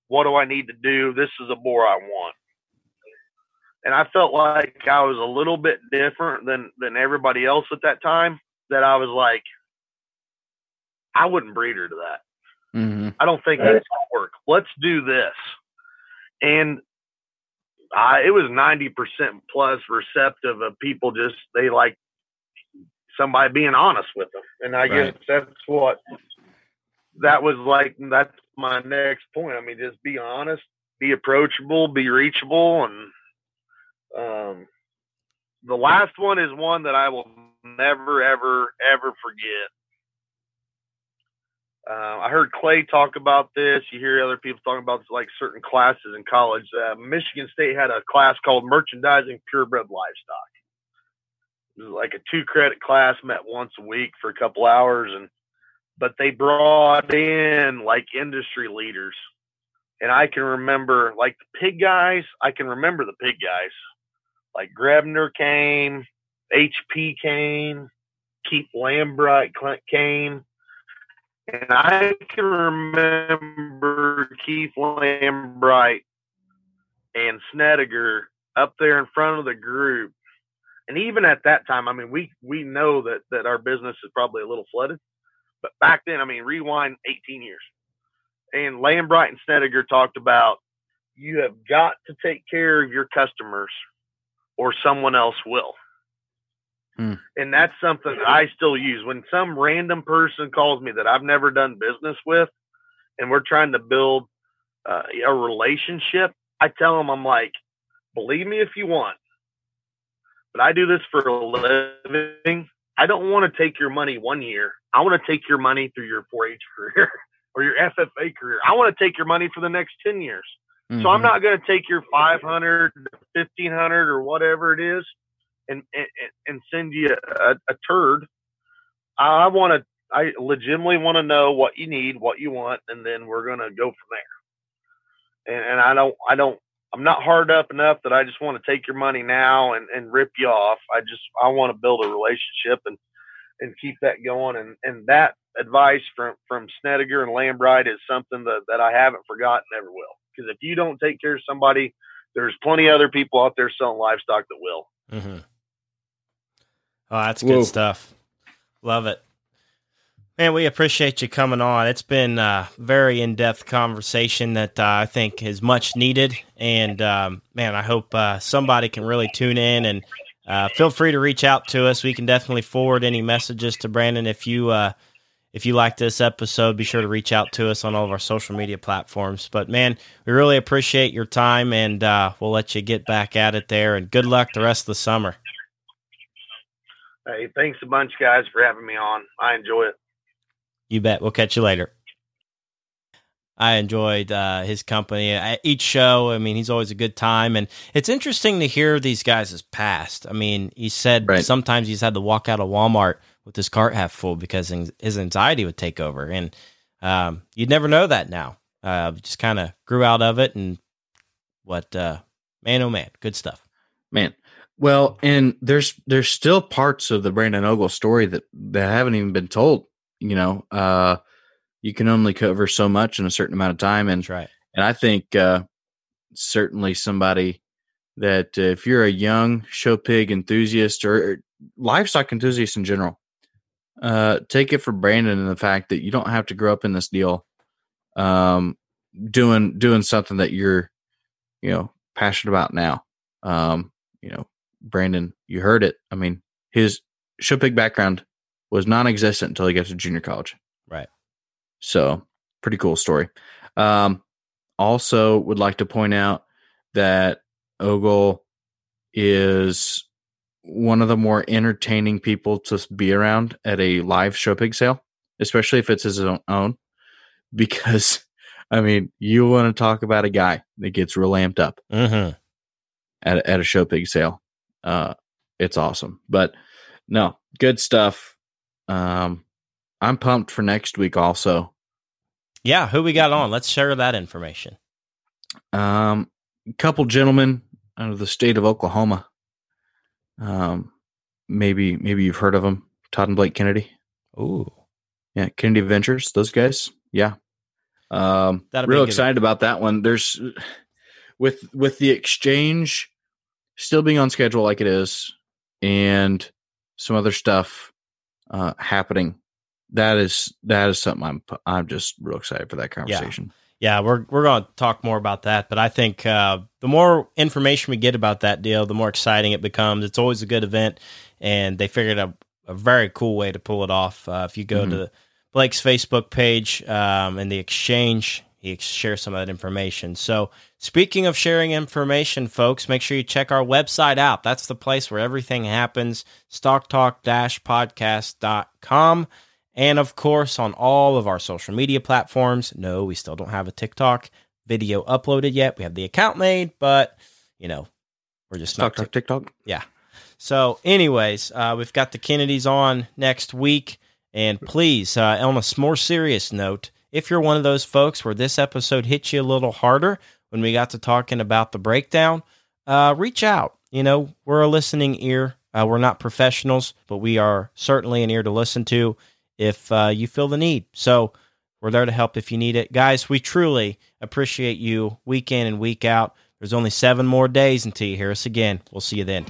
what do I need to do? This is a boar I want. And I felt like I was a little bit different than than everybody else at that time. That I was like, I wouldn't breed her to that. Mm-hmm. I don't think that's gonna work. Let's do this. And I, it was ninety percent plus receptive of people. Just they like somebody being honest with them, and I right. guess that's what that was like. That's my next point. I mean, just be honest, be approachable, be reachable, and um, the last one is one that I will never, ever, ever forget. Uh, I heard Clay talk about this. You hear other people talking about this, like certain classes in college. Uh, Michigan State had a class called Merchandising Purebred Livestock. It was like a two credit class, met once a week for a couple hours, and but they brought in like industry leaders. And I can remember like the pig guys. I can remember the pig guys. Like Grebner came, HP came, Keith Lambright came and I can remember Keith Lambright and Snedeker up there in front of the group. And even at that time, I mean, we, we know that, that our business is probably a little flooded, but back then, I mean, rewind 18 years. And Lambright and Snedeker talked about you have got to take care of your customers or someone else will. Hmm. And that's something that I still use. When some random person calls me that I've never done business with and we're trying to build uh, a relationship, I tell them, I'm like, believe me if you want, but I do this for a living. I don't want to take your money one year. I want to take your money through your 4 H career or your FFA career. I want to take your money for the next 10 years. Mm-hmm. So I'm mm-hmm. not going to take your 500, 1500 or whatever it is and and, send you a, a turd. I want to. I legitimately want to know what you need, what you want, and then we're gonna go from there. And, and I don't. I don't. I'm not hard up enough that I just want to take your money now and, and rip you off. I just I want to build a relationship and and keep that going. And and that advice from from Snedeker and Lambright is something that, that I haven't forgotten, never will. Because if you don't take care of somebody, there's plenty of other people out there selling livestock that will. Mm-hmm. Oh, that's Whoa. good stuff. Love it. Man, we appreciate you coming on. It's been a very in depth conversation that uh, I think is much needed. And um, man, I hope uh, somebody can really tune in and uh, feel free to reach out to us. We can definitely forward any messages to Brandon if you uh, if you like this episode. Be sure to reach out to us on all of our social media platforms. But man, we really appreciate your time, and uh, we'll let you get back at it there. And good luck the rest of the summer. Hey, thanks a bunch, guys, for having me on. I enjoy it. You bet. We'll catch you later. I enjoyed uh, his company. At each show, I mean, he's always a good time. And it's interesting to hear these guys' past. I mean, he said right. sometimes he's had to walk out of Walmart with his cart half full because his anxiety would take over. And um, you'd never know that now. Uh, just kind of grew out of it. And what, uh, man, oh man, good stuff. Man, well, and there's there's still parts of the Brandon Ogle story that that haven't even been told. You know, uh, you can only cover so much in a certain amount of time, and right. And I think uh, certainly somebody that uh, if you're a young show pig enthusiast or, or livestock enthusiast in general, uh, take it for Brandon and the fact that you don't have to grow up in this deal, um, doing doing something that you're, you know, passionate about now. Um, you know, Brandon, you heard it. I mean, his show pig background was non-existent until he got to junior college. Right. So, pretty cool story. Um, also, would like to point out that Ogle is one of the more entertaining people to be around at a live show pig sale, especially if it's his own, because I mean, you want to talk about a guy that gets real amped up mm-hmm. at at a show pig sale uh, it's awesome. But no, good stuff. Um, I'm pumped for next week also. Yeah, who we got on? Let's share that information. Um, a couple gentlemen out of the state of Oklahoma. Um, maybe maybe you've heard of them, Todd and Blake Kennedy. Ooh, yeah, Kennedy Ventures. Those guys. Yeah. Um, That'll real excited about that one. There's with with the exchange still being on schedule like it is, and some other stuff uh, happening. That is that is something I'm I'm just real excited for that conversation. Yeah, yeah we're we're going to talk more about that, but I think uh, the more information we get about that deal, the more exciting it becomes. It's always a good event, and they figured out a, a very cool way to pull it off. Uh, if you go mm-hmm. to Blake's Facebook page um, and the exchange, he shares some of that information. So Speaking of sharing information, folks, make sure you check our website out. That's the place where everything happens, stocktalk-podcast.com. And of course, on all of our social media platforms. No, we still don't have a TikTok video uploaded yet. We have the account made, but you know, we're just not TikTok. TikTok. Yeah. So, anyways, uh, we've got the Kennedys on next week, and please, uh, on a more serious note, if you're one of those folks where this episode hits you a little harder when we got to talking about the breakdown, uh, reach out. You know, we're a listening ear. Uh, we're not professionals, but we are certainly an ear to listen to if uh, you feel the need. So we're there to help if you need it. Guys, we truly appreciate you week in and week out. There's only seven more days until you hear us again. We'll see you then.